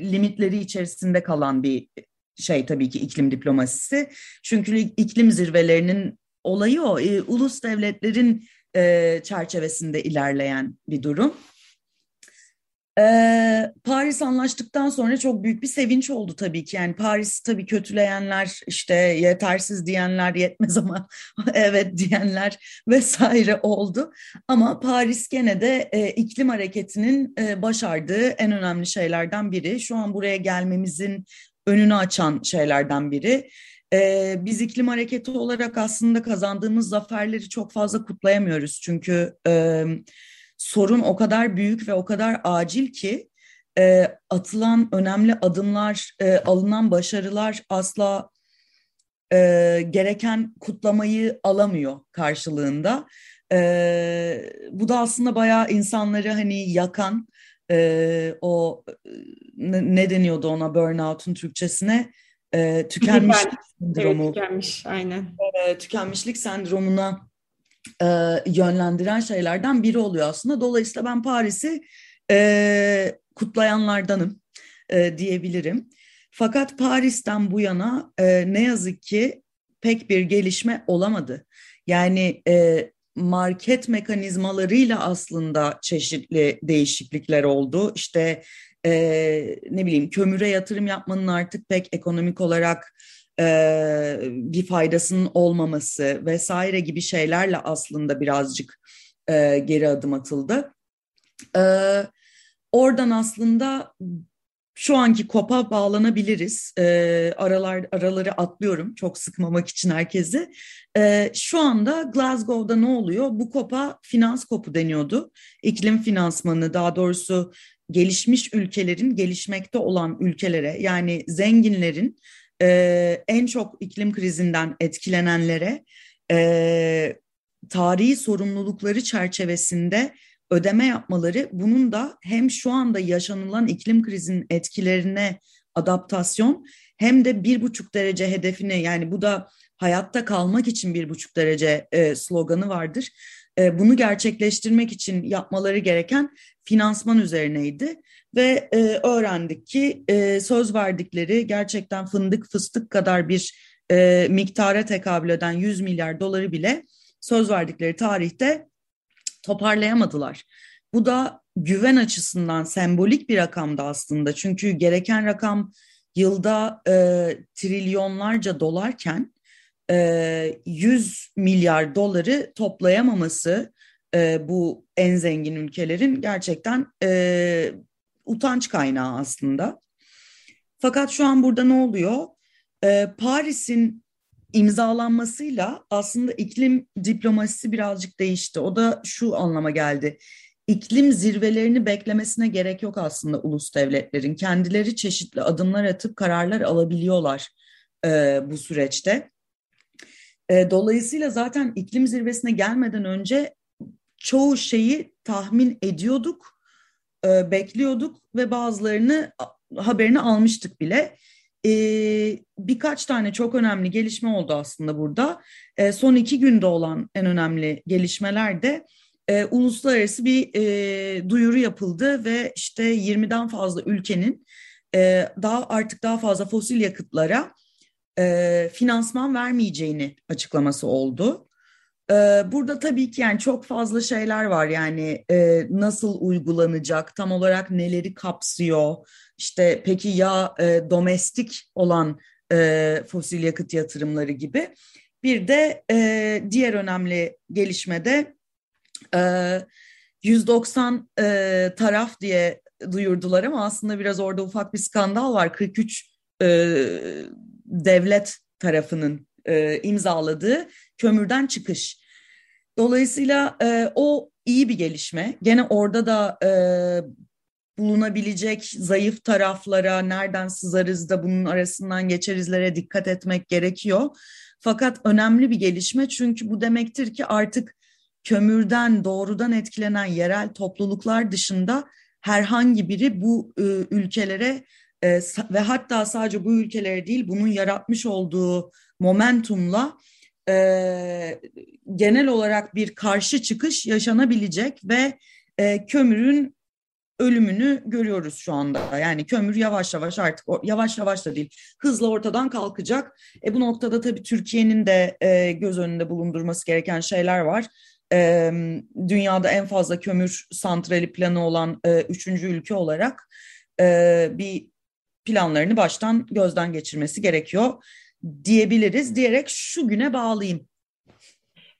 limitleri içerisinde kalan bir şey tabii ki iklim diplomasisi. Çünkü iklim zirvelerinin olayı o. E, ulus devletlerin e, çerçevesinde ilerleyen bir durum. Ee, Paris anlaştıktan sonra çok büyük bir sevinç oldu tabii ki. Yani Paris tabii kötüleyenler, işte yetersiz diyenler, yetmez ama evet diyenler vesaire oldu. Ama Paris gene de e, iklim hareketinin e, başardığı en önemli şeylerden biri. Şu an buraya gelmemizin önünü açan şeylerden biri. Ee, biz iklim hareketi olarak aslında kazandığımız zaferleri çok fazla kutlayamıyoruz. Çünkü... E, sorun o kadar büyük ve o kadar acil ki e, atılan önemli adımlar, e, alınan başarılar asla e, gereken kutlamayı alamıyor karşılığında. E, bu da aslında bayağı insanları hani yakan e, o ne, ne deniyordu ona burnout'un Türkçesine e, tükenmişlik sendromu. Evet, tükenmiş aynen. E, tükenmişlik sendromuna e, yönlendiren şeylerden biri oluyor aslında. Dolayısıyla ben Paris'i e, kutlayanlardanım e, diyebilirim. Fakat Paris'ten bu yana e, ne yazık ki pek bir gelişme olamadı. Yani e, market mekanizmalarıyla aslında çeşitli değişiklikler oldu. İşte e, ne bileyim kömüre yatırım yapmanın artık pek ekonomik olarak bir faydasının olmaması vesaire gibi şeylerle aslında birazcık geri adım atıldı. Oradan aslında şu anki kopa bağlanabiliriz. Aralar araları atlıyorum çok sıkmamak için herkesi. Şu anda Glasgow'da ne oluyor? Bu kopa finans kopu deniyordu. İklim finansmanı daha doğrusu gelişmiş ülkelerin gelişmekte olan ülkelere yani zenginlerin e, en çok iklim krizinden etkilenenlere e, tarihi sorumlulukları çerçevesinde ödeme yapmaları bunun da hem şu anda yaşanılan iklim krizinin etkilerine adaptasyon hem de bir buçuk derece hedefini yani bu da hayatta kalmak için bir buçuk derece e, sloganı vardır. E, bunu gerçekleştirmek için yapmaları gereken finansman üzerineydi ve e, öğrendik ki e, söz verdikleri gerçekten fındık fıstık kadar bir e, miktara tekabül eden 100 milyar doları bile söz verdikleri tarihte toparlayamadılar. Bu da güven açısından sembolik bir rakamdı aslında. Çünkü gereken rakam yılda e, trilyonlarca dolarken e, 100 milyar doları toplayamaması e, bu en zengin ülkelerin gerçekten e, utanç kaynağı aslında. Fakat şu an burada ne oluyor? E, Paris'in imzalanmasıyla aslında iklim diplomasisi birazcık değişti. O da şu anlama geldi. İklim zirvelerini beklemesine gerek yok aslında ulus devletlerin. Kendileri çeşitli adımlar atıp kararlar alabiliyorlar e, bu süreçte. E, dolayısıyla zaten iklim zirvesine gelmeden önce çoğu şeyi tahmin ediyorduk, e, bekliyorduk ve bazılarını haberini almıştık bile. E, birkaç tane çok önemli gelişme oldu aslında burada. E, son iki günde olan en önemli gelişmeler de e, uluslararası bir e, duyuru yapıldı ve işte 20'den fazla ülkenin e, daha artık daha fazla fosil yakıtlara e, finansman vermeyeceğini açıklaması oldu. E, burada tabii ki yani çok fazla şeyler var yani e, nasıl uygulanacak, tam olarak neleri kapsıyor, işte peki ya e, domestik olan e, fosil yakıt yatırımları gibi. Bir de e, diğer önemli gelişmede e, 190 e, taraf diye duyurdular ama aslında biraz orada ufak bir skandal var. 43 e, devlet tarafının e, imzaladığı kömürden çıkış. Dolayısıyla e, o iyi bir gelişme. Gene orada da e, bulunabilecek zayıf taraflara, nereden sızarız da bunun arasından geçerizlere dikkat etmek gerekiyor. Fakat önemli bir gelişme çünkü bu demektir ki artık kömürden doğrudan etkilenen yerel topluluklar dışında herhangi biri bu e, ülkelere e, ve hatta sadece bu ülkelere değil bunun yaratmış olduğu momentumla e, genel olarak bir karşı çıkış yaşanabilecek ve e, kömürün ölümünü görüyoruz şu anda. Yani kömür yavaş yavaş artık yavaş yavaş da değil hızla ortadan kalkacak. E, bu noktada tabii Türkiye'nin de e, göz önünde bulundurması gereken şeyler var. E, dünyada en fazla kömür santrali planı olan e, üçüncü ülke olarak e, bir planlarını baştan gözden geçirmesi gerekiyor diyebiliriz diyerek şu güne bağlayayım.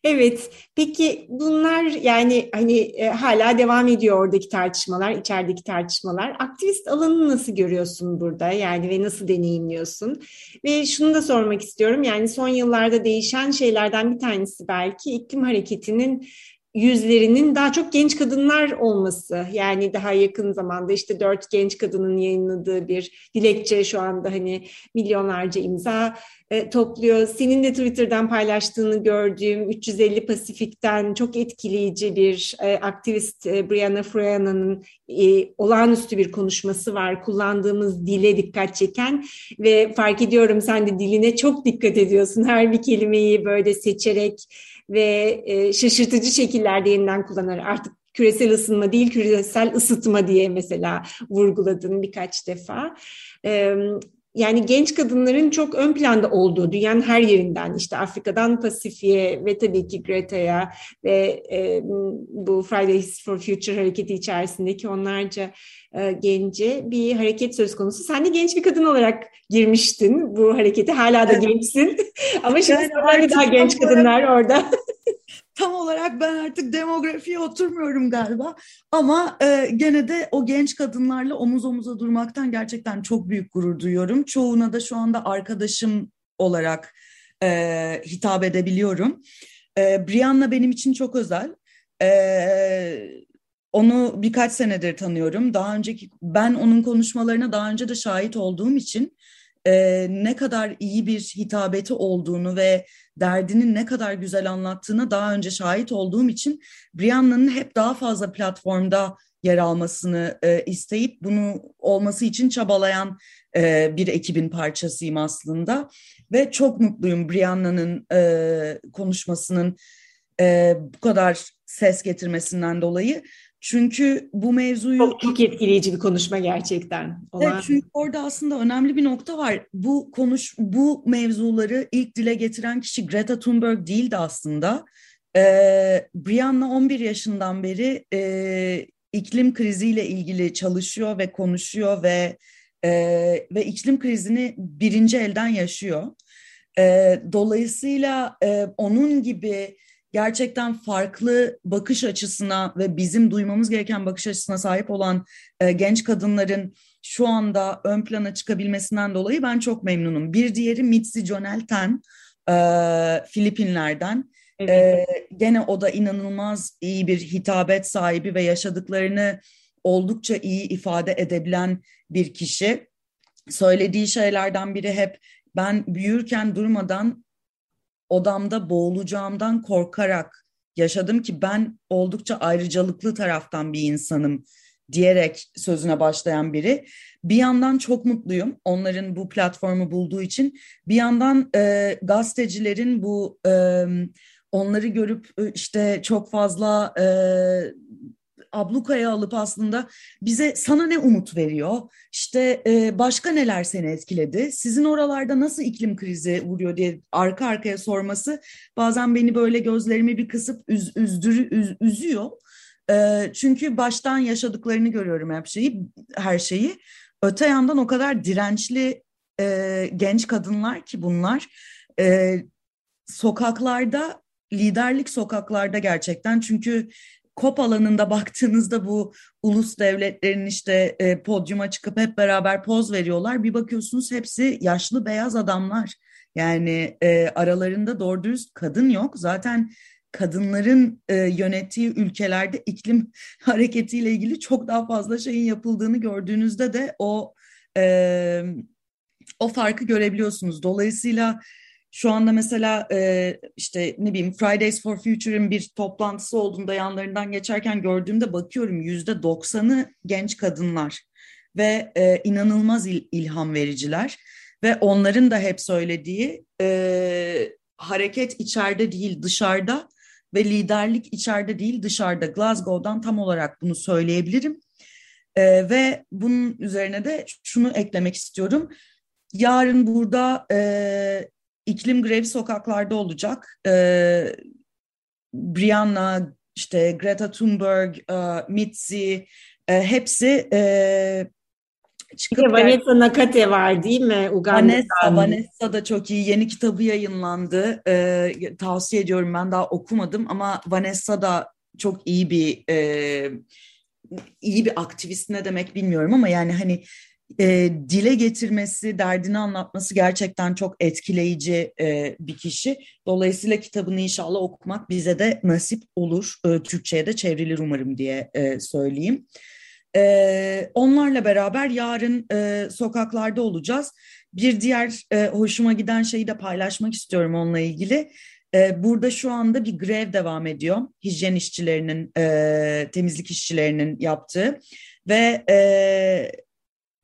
Evet, peki bunlar yani hani e, hala devam ediyor oradaki tartışmalar, içerideki tartışmalar. Aktivist alanını nasıl görüyorsun burada yani ve nasıl deneyimliyorsun? Ve şunu da sormak istiyorum yani son yıllarda değişen şeylerden bir tanesi belki iklim hareketinin yüzlerinin daha çok genç kadınlar olması yani daha yakın zamanda işte dört genç kadının yayınladığı bir dilekçe şu anda hani milyonlarca imza e, topluyor. Senin de Twitter'dan paylaştığını gördüğüm 350 Pasifik'ten çok etkileyici bir e, aktivist e, Brianna Froyana'nın e, olağanüstü bir konuşması var. Kullandığımız dile dikkat çeken ve fark ediyorum sen de diline çok dikkat ediyorsun. Her bir kelimeyi böyle seçerek ve e, şaşırtıcı şekillerde yeniden kullanarak artık küresel ısınma değil küresel ısıtma diye mesela vurguladın birkaç defa. E, yani genç kadınların çok ön planda olduğu dünyanın her yerinden işte Afrika'dan Pasifik'e ve tabii ki Greta'ya ve e, bu Fridays for Future hareketi içerisindeki onlarca e, gence bir hareket söz konusu. Sen de genç bir kadın olarak girmiştin bu harekete. Hala da evet. gençsin. Ama şimdi yani daha genç kadınlar orada. Tam olarak ben artık demografiye oturmuyorum galiba. Ama e, gene de o genç kadınlarla omuz omuza durmaktan gerçekten çok büyük gurur duyuyorum. Çoğuna da şu anda arkadaşım olarak e, hitap edebiliyorum. E, Brianna benim için çok özel. E, onu birkaç senedir tanıyorum. Daha önceki ben onun konuşmalarına daha önce de şahit olduğum için e, ne kadar iyi bir hitabeti olduğunu ve derdini ne kadar güzel anlattığına daha önce şahit olduğum için Brianna'nın hep daha fazla platformda yer almasını e, isteyip bunu olması için çabalayan e, bir ekibin parçasıyım aslında. Ve çok mutluyum Brianna'nın e, konuşmasının e, bu kadar ses getirmesinden dolayı. Çünkü bu mevzuyu... Çok, çok etkileyici bir konuşma gerçekten. Olan... Evet, çünkü orada aslında önemli bir nokta var. Bu konuş, bu mevzuları ilk dile getiren kişi Greta Thunberg değildi aslında. Ee, Brianna 11 yaşından beri e, iklim kriziyle ilgili çalışıyor ve konuşuyor ve e, ve iklim krizini birinci elden yaşıyor. E, dolayısıyla e, onun gibi gerçekten farklı bakış açısına ve bizim duymamız gereken bakış açısına sahip olan e, genç kadınların şu anda ön plana çıkabilmesinden dolayı ben çok memnunum. Bir diğeri Mitzi Jonelten, e, Filipinler'den. Evet. E, gene o da inanılmaz iyi bir hitabet sahibi ve yaşadıklarını oldukça iyi ifade edebilen bir kişi. Söylediği şeylerden biri hep ben büyürken durmadan odamda boğulacağımdan korkarak yaşadım ki ben oldukça ayrıcalıklı taraftan bir insanım diyerek sözüne başlayan biri. Bir yandan çok mutluyum onların bu platformu bulduğu için. Bir yandan e, gazetecilerin bu e, onları görüp işte çok fazla e, ablukaya alıp aslında bize sana ne umut veriyor? İşte e, başka neler seni etkiledi? Sizin oralarda nasıl iklim krizi vuruyor diye arka arkaya sorması bazen beni böyle gözlerimi bir kısıp üz, üzdürü, üz, üzüyor. E, çünkü baştan yaşadıklarını görüyorum her şeyi, her şeyi. Öte yandan o kadar dirençli e, genç kadınlar ki bunlar e, sokaklarda liderlik sokaklarda gerçekten çünkü COP alanında baktığınızda bu ulus devletlerin işte e, podyuma çıkıp hep beraber poz veriyorlar. Bir bakıyorsunuz hepsi yaşlı beyaz adamlar. Yani e, aralarında doğru dürüst kadın yok. Zaten kadınların e, yönettiği ülkelerde iklim hareketiyle ilgili çok daha fazla şeyin yapıldığını gördüğünüzde de o e, o farkı görebiliyorsunuz. Dolayısıyla şu anda mesela e, işte ne bileyim Fridays for Future'ın bir toplantısı olduğunda yanlarından geçerken gördüğümde bakıyorum yüzde doksanı genç kadınlar ve e, inanılmaz il, ilham vericiler ve onların da hep söylediği e, hareket içeride değil dışarıda ve liderlik içeride değil dışarıda. Glasgow'dan tam olarak bunu söyleyebilirim. E, ve bunun üzerine de şunu eklemek istiyorum. Yarın burada e, iklim grevi sokaklarda olacak. E, Brianna, işte Greta Thunberg, e, Mitzi e, hepsi e, çıkıp... Bir Vanessa Nakate var değil mi? Uganda'dan. Vanessa, Vanessa da çok iyi. Yeni kitabı yayınlandı. E, tavsiye ediyorum ben daha okumadım ama Vanessa da çok iyi bir e, iyi bir aktivist ne demek bilmiyorum ama yani hani e, dile getirmesi, derdini anlatması gerçekten çok etkileyici e, bir kişi. Dolayısıyla kitabını inşallah okumak bize de nasip olur. E, Türkçe'ye de çevrilir umarım diye e, söyleyeyim. E, onlarla beraber yarın e, sokaklarda olacağız. Bir diğer e, hoşuma giden şeyi de paylaşmak istiyorum onunla ilgili. E, burada şu anda bir grev devam ediyor. Hijyen işçilerinin, e, temizlik işçilerinin yaptığı ve e,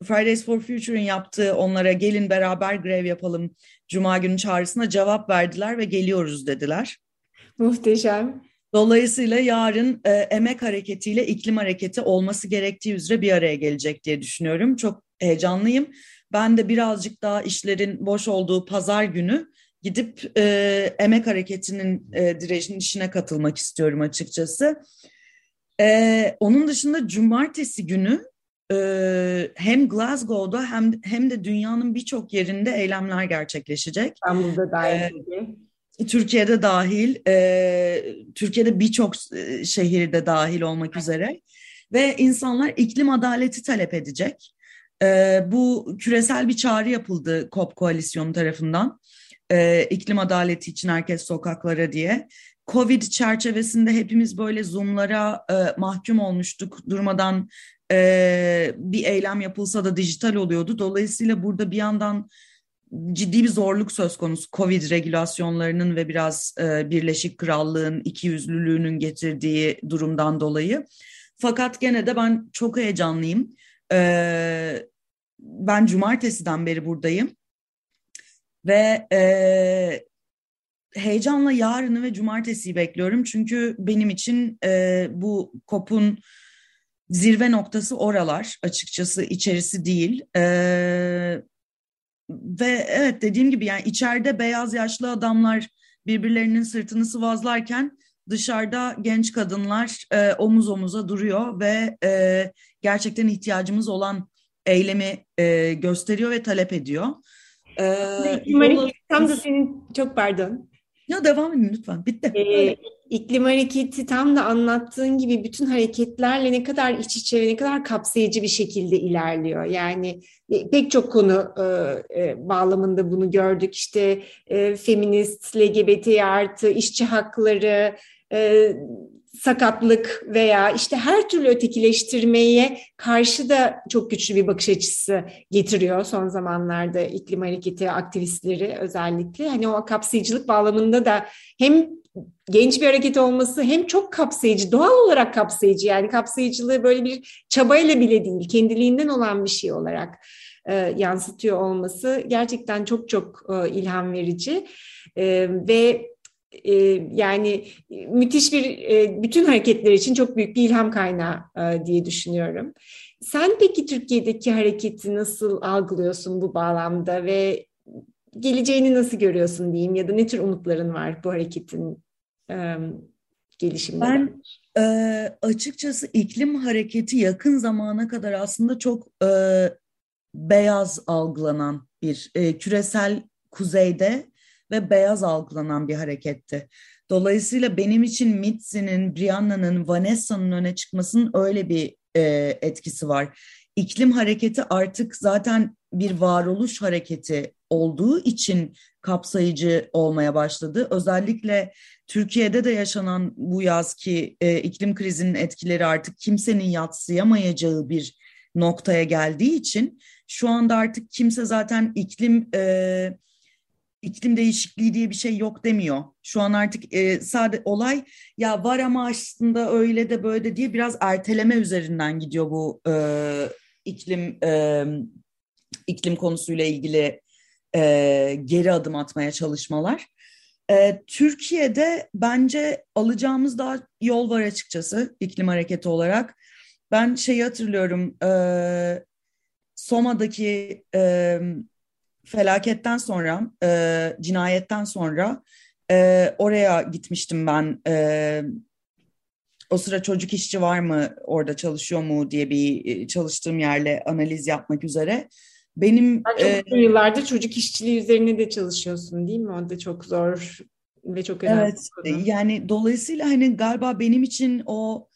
Fridays for Future'ın yaptığı onlara gelin beraber grev yapalım Cuma günü çağrısına cevap verdiler ve geliyoruz dediler. Muhteşem. Dolayısıyla yarın e, emek hareketiyle iklim hareketi olması gerektiği üzere bir araya gelecek diye düşünüyorum. Çok heyecanlıyım. Ben de birazcık daha işlerin boş olduğu pazar günü gidip e, emek hareketinin e, direncinin işine katılmak istiyorum açıkçası. E, onun dışında cumartesi günü e, hem Glasgow'da hem hem de dünyanın birçok yerinde eylemler gerçekleşecek. İstanbul'da dahil. E, Türkiye'de dahil, e, Türkiye'de birçok şehirde dahil olmak üzere ve insanlar iklim adaleti talep edecek. E, bu küresel bir çağrı yapıldı COP koalisyonu tarafından. E, iklim adaleti için herkes sokaklara diye. Covid çerçevesinde hepimiz böyle Zoom'lara e, mahkum olmuştuk. Durmadan e, bir eylem yapılsa da dijital oluyordu. Dolayısıyla burada bir yandan ciddi bir zorluk söz konusu Covid regülasyonlarının ve biraz e, Birleşik Krallığın ikiyüzlülüğünün getirdiği durumdan dolayı. Fakat gene de ben çok heyecanlıyım. E, ben cumartesiden beri buradayım ve e, heyecanla yarını ve cumartesiyi bekliyorum. Çünkü benim için e, bu kopun zirve noktası oralar açıkçası içerisi değil. Ee, ve evet dediğim gibi yani içeride beyaz yaşlı adamlar birbirlerinin sırtını sıvazlarken dışarıda genç kadınlar e, omuz omuza duruyor ve e, gerçekten ihtiyacımız olan eylemi e, gösteriyor ve talep ediyor. Ee, Marik, tam da senin çok pardon. Ya devam edin lütfen. Bitti. Ee, iklim hareketi tam da anlattığın gibi bütün hareketlerle ne kadar iç içe ve ne kadar kapsayıcı bir şekilde ilerliyor. Yani e, pek çok konu e, e, bağlamında bunu gördük. İşte e, feminist, LGBT artı, işçi hakları, e, sakatlık veya işte her türlü ötekileştirmeye karşı da çok güçlü bir bakış açısı getiriyor son zamanlarda iklim hareketi aktivistleri özellikle. Hani o kapsayıcılık bağlamında da hem genç bir hareket olması hem çok kapsayıcı, doğal olarak kapsayıcı yani kapsayıcılığı böyle bir çabayla bile değil, kendiliğinden olan bir şey olarak e, yansıtıyor olması gerçekten çok çok e, ilham verici e, ve e, yani müthiş bir e, bütün hareketler için çok büyük bir ilham kaynağı e, diye düşünüyorum. Sen peki Türkiye'deki hareketi nasıl algılıyorsun bu bağlamda ve geleceğini nasıl görüyorsun diyeyim ya da ne tür umutların var bu hareketin e, gelişiminde? Ben e, açıkçası iklim hareketi yakın zamana kadar aslında çok e, beyaz algılanan bir e, küresel kuzeyde ve beyaz algılanan bir hareketti. Dolayısıyla benim için Mitzi'nin, Brianna'nın, Vanessa'nın öne çıkmasının öyle bir e, etkisi var. İklim hareketi artık zaten bir varoluş hareketi olduğu için kapsayıcı olmaya başladı. Özellikle Türkiye'de de yaşanan bu yaz ki e, iklim krizinin etkileri artık kimsenin yatsıyamayacağı bir noktaya geldiği için şu anda artık kimse zaten iklim e, iklim değişikliği diye bir şey yok demiyor. Şu an artık e, sade olay ya var ama aslında öyle de böyle de diye biraz erteleme üzerinden gidiyor bu e, iklim e, iklim konusuyla ilgili e, geri adım atmaya çalışmalar. E, Türkiye'de bence alacağımız daha yol var açıkçası iklim hareketi olarak. Ben şeyi hatırlıyorum e, Soma'daki e, felaketten sonra, e, cinayetten sonra e, oraya gitmiştim ben. E, o sıra çocuk işçi var mı orada çalışıyor mu diye bir e, çalıştığım yerle analiz yapmak üzere. Benim Sen çok e, yıllardır çocuk işçiliği üzerine de çalışıyorsun değil mi? O da çok zor ve çok önemli. Evet. Yani dolayısıyla hani galiba benim için o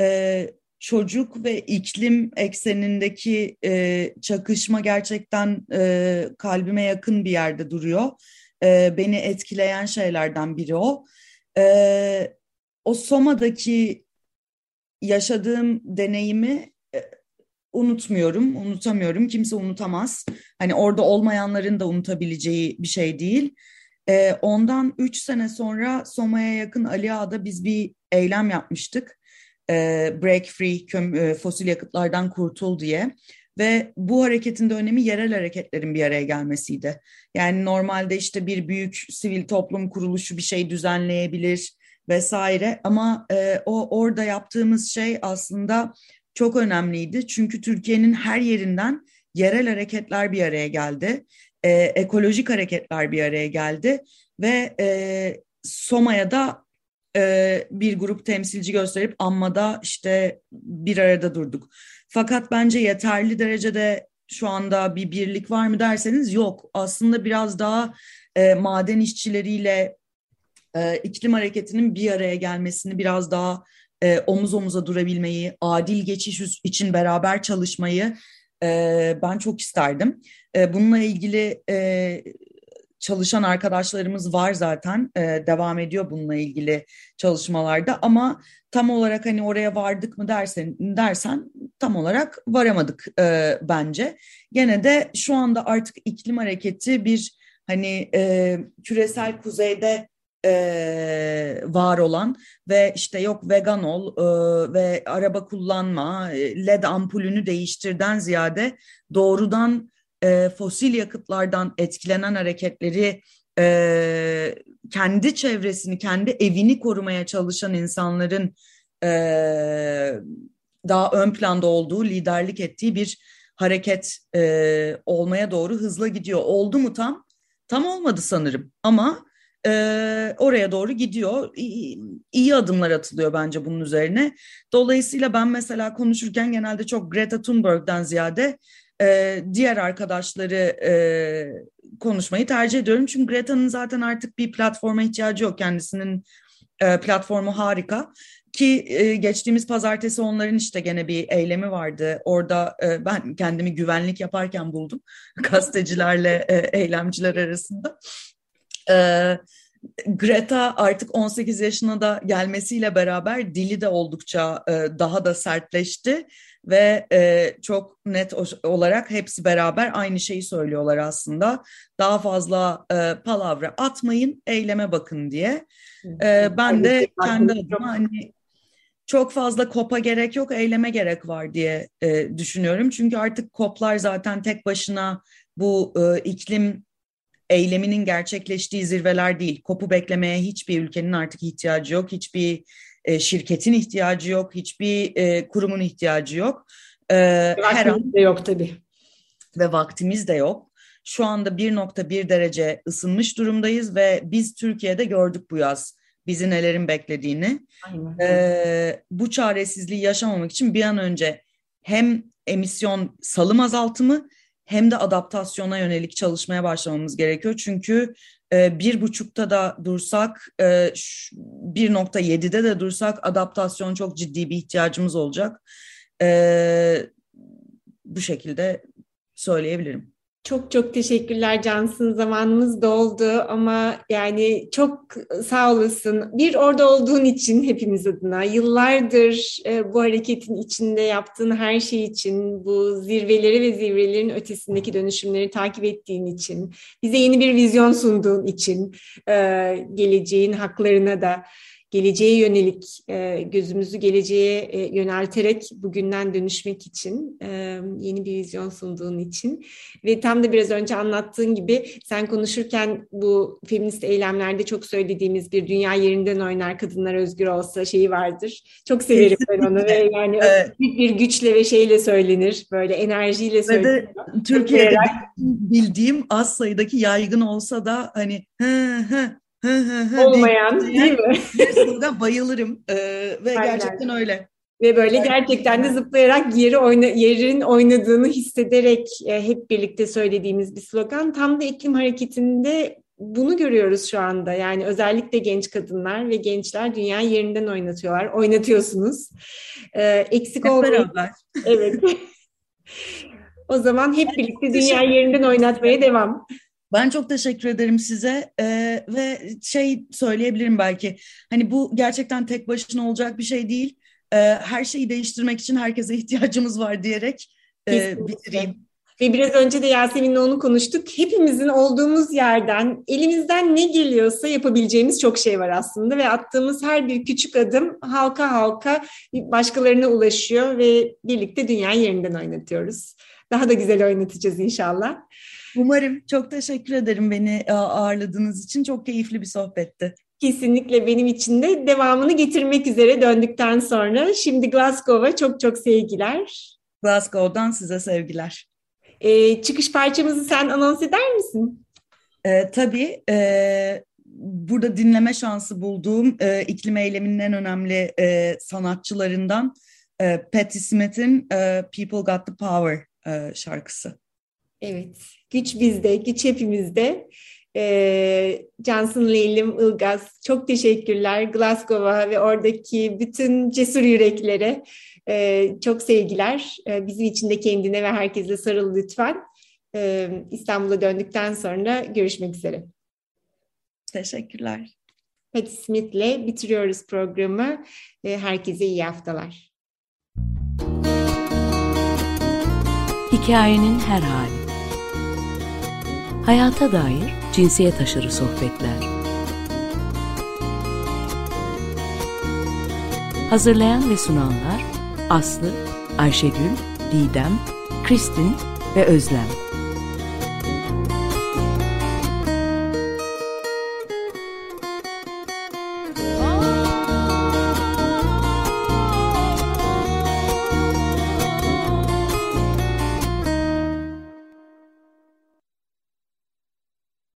e, çocuk ve iklim eksenindeki e, çakışma gerçekten e, kalbime yakın bir yerde duruyor. E, beni etkileyen şeylerden biri o. E, o Soma'daki yaşadığım deneyimi e, unutmuyorum, unutamıyorum. Kimse unutamaz. Hani orada olmayanların da unutabileceği bir şey değil. E, ondan üç sene sonra Soma'ya yakın Ali Ağa'da biz bir eylem yapmıştık e, break free köm, e, fosil yakıtlardan kurtul diye ve bu hareketin de önemi yerel hareketlerin bir araya gelmesiydi. Yani normalde işte bir büyük sivil toplum kuruluşu bir şey düzenleyebilir vesaire ama e, o orada yaptığımız şey aslında çok önemliydi. Çünkü Türkiye'nin her yerinden yerel hareketler bir araya geldi. E, ekolojik hareketler bir araya geldi ve e, Soma'ya da e, bir grup temsilci gösterip anmada işte bir arada durduk. Fakat bence yeterli derecede şu anda bir birlik var mı derseniz yok. Aslında biraz daha e, maden işçileriyle e, iklim hareketinin bir araya gelmesini biraz daha e, omuz omuza durabilmeyi, adil geçiş için beraber çalışmayı e, ben çok isterdim. E, bununla ilgili e, çalışan arkadaşlarımız var zaten e, devam ediyor bununla ilgili çalışmalarda ama tam olarak hani oraya vardık mı dersen dersen tam olarak varamadık e, bence. Gene de şu anda artık iklim hareketi bir hani e, küresel kuzeyde e, var olan ve işte yok vegan ol e, ve araba kullanma, led ampulünü değiştirden ziyade doğrudan e, fosil yakıtlardan etkilenen hareketleri e, kendi çevresini, kendi evini korumaya çalışan insanların e, daha ön planda olduğu, liderlik ettiği bir hareket e, olmaya doğru hızla gidiyor. Oldu mu tam? Tam olmadı sanırım ama e, oraya doğru gidiyor. İyi, iyi adımlar atılıyor bence bunun üzerine. Dolayısıyla ben mesela konuşurken genelde çok Greta Thunberg'den ziyade e, diğer arkadaşları e, konuşmayı tercih ediyorum. Çünkü Greta'nın zaten artık bir platforma ihtiyacı yok. Kendisinin e, platformu harika. Ki e, geçtiğimiz pazartesi onların işte gene bir eylemi vardı. Orada e, ben kendimi güvenlik yaparken buldum. Gazetecilerle e, eylemciler arasında. E, Greta artık 18 yaşına da gelmesiyle beraber dili de oldukça e, daha da sertleşti ve e, çok net olarak hepsi beraber aynı şeyi söylüyorlar aslında. Daha fazla e, palavra atmayın, eyleme bakın diye. E, ben de kendi adıma hani çok fazla kopa gerek yok, eyleme gerek var diye e, düşünüyorum. Çünkü artık koplar zaten tek başına bu e, iklim eyleminin gerçekleştiği zirveler değil. Kopu beklemeye hiçbir ülkenin artık ihtiyacı yok. Hiçbir e, şirketin ihtiyacı yok. Hiçbir e, kurumun ihtiyacı yok. E, her an de yok tabii. Ve vaktimiz de yok. Şu anda 1.1 derece ısınmış durumdayız ve biz Türkiye'de gördük bu yaz bizi nelerin beklediğini. Aynen. E, bu çaresizliği yaşamamak için bir an önce hem emisyon salım azaltımı hem de adaptasyona yönelik çalışmaya başlamamız gerekiyor. Çünkü e, bir buçukta da dursak, e, 1.7'de de dursak adaptasyon çok ciddi bir ihtiyacımız olacak. E, bu şekilde söyleyebilirim. Çok çok teşekkürler Cansın. Zamanımız doldu ama yani çok sağ olasın. Bir orada olduğun için hepimiz adına yıllardır e, bu hareketin içinde yaptığın her şey için, bu zirveleri ve zirvelerin ötesindeki dönüşümleri takip ettiğin için, bize yeni bir vizyon sunduğun için, e, geleceğin haklarına da geleceğe yönelik e, gözümüzü geleceğe e, yönelterek bugünden dönüşmek için e, yeni bir vizyon sunduğun için ve tam da biraz önce anlattığın gibi sen konuşurken bu feminist eylemlerde çok söylediğimiz bir dünya yerinden oynar kadınlar özgür olsa şeyi vardır. Çok severim ben onu ve yani evet. bir güçle ve şeyle söylenir böyle enerjiyle söylenir. Türkiye'de bildiğim az sayıdaki yaygın olsa da hani hı hı olmayan değil mi? Burada bayılırım ee, ve Aynen. gerçekten öyle. Ve böyle gerçekten de zıplayarak yeri oyna, yerin oynadığını hissederek e, hep birlikte söylediğimiz bir slogan. Tam da iklim hareketinde bunu görüyoruz şu anda. Yani özellikle genç kadınlar ve gençler dünya yerinden oynatıyorlar. Oynatıyorsunuz. E, eksik olmayın. Evet. o zaman hep birlikte dünya yerinden oynatmaya devam. Ben çok teşekkür ederim size ee, ve şey söyleyebilirim belki hani bu gerçekten tek başına olacak bir şey değil. Ee, her şeyi değiştirmek için herkese ihtiyacımız var diyerek e, bitireyim. Ve biraz önce de Yasemin'le onu konuştuk. Hepimizin olduğumuz yerden elimizden ne geliyorsa yapabileceğimiz çok şey var aslında ve attığımız her bir küçük adım halka halka başkalarına ulaşıyor ve birlikte dünya yerinden oynatıyoruz. Daha da güzel oynatacağız inşallah. Umarım. Çok teşekkür ederim beni e, ağırladığınız için. Çok keyifli bir sohbetti. Kesinlikle benim için de devamını getirmek üzere döndükten sonra. Şimdi Glasgow'a çok çok sevgiler. Glasgow'dan size sevgiler. Ee, çıkış parçamızı sen anons eder misin? Ee, tabii. E, burada dinleme şansı bulduğum e, iklim eyleminin en önemli e, sanatçılarından e, Patti Smith'in e, People Got the Power e, şarkısı. Evet, güç bizde, güç hepimizde. Ee, Johnson Leylim Ilgaz, çok teşekkürler Glasgow'a ve oradaki bütün cesur yüreklere e, çok sevgiler. E, bizim için de kendine ve herkese sarıl lütfen. E, İstanbul'a döndükten sonra görüşmek üzere. Teşekkürler. Patti Smith'le bitiriyoruz programı. E, herkese iyi haftalar. Hikayenin her hali. Hayata dair cinsiyet aşırı sohbetler. Hazırlayan ve sunanlar Aslı, Ayşegül, Didem, Kristin ve Özlem.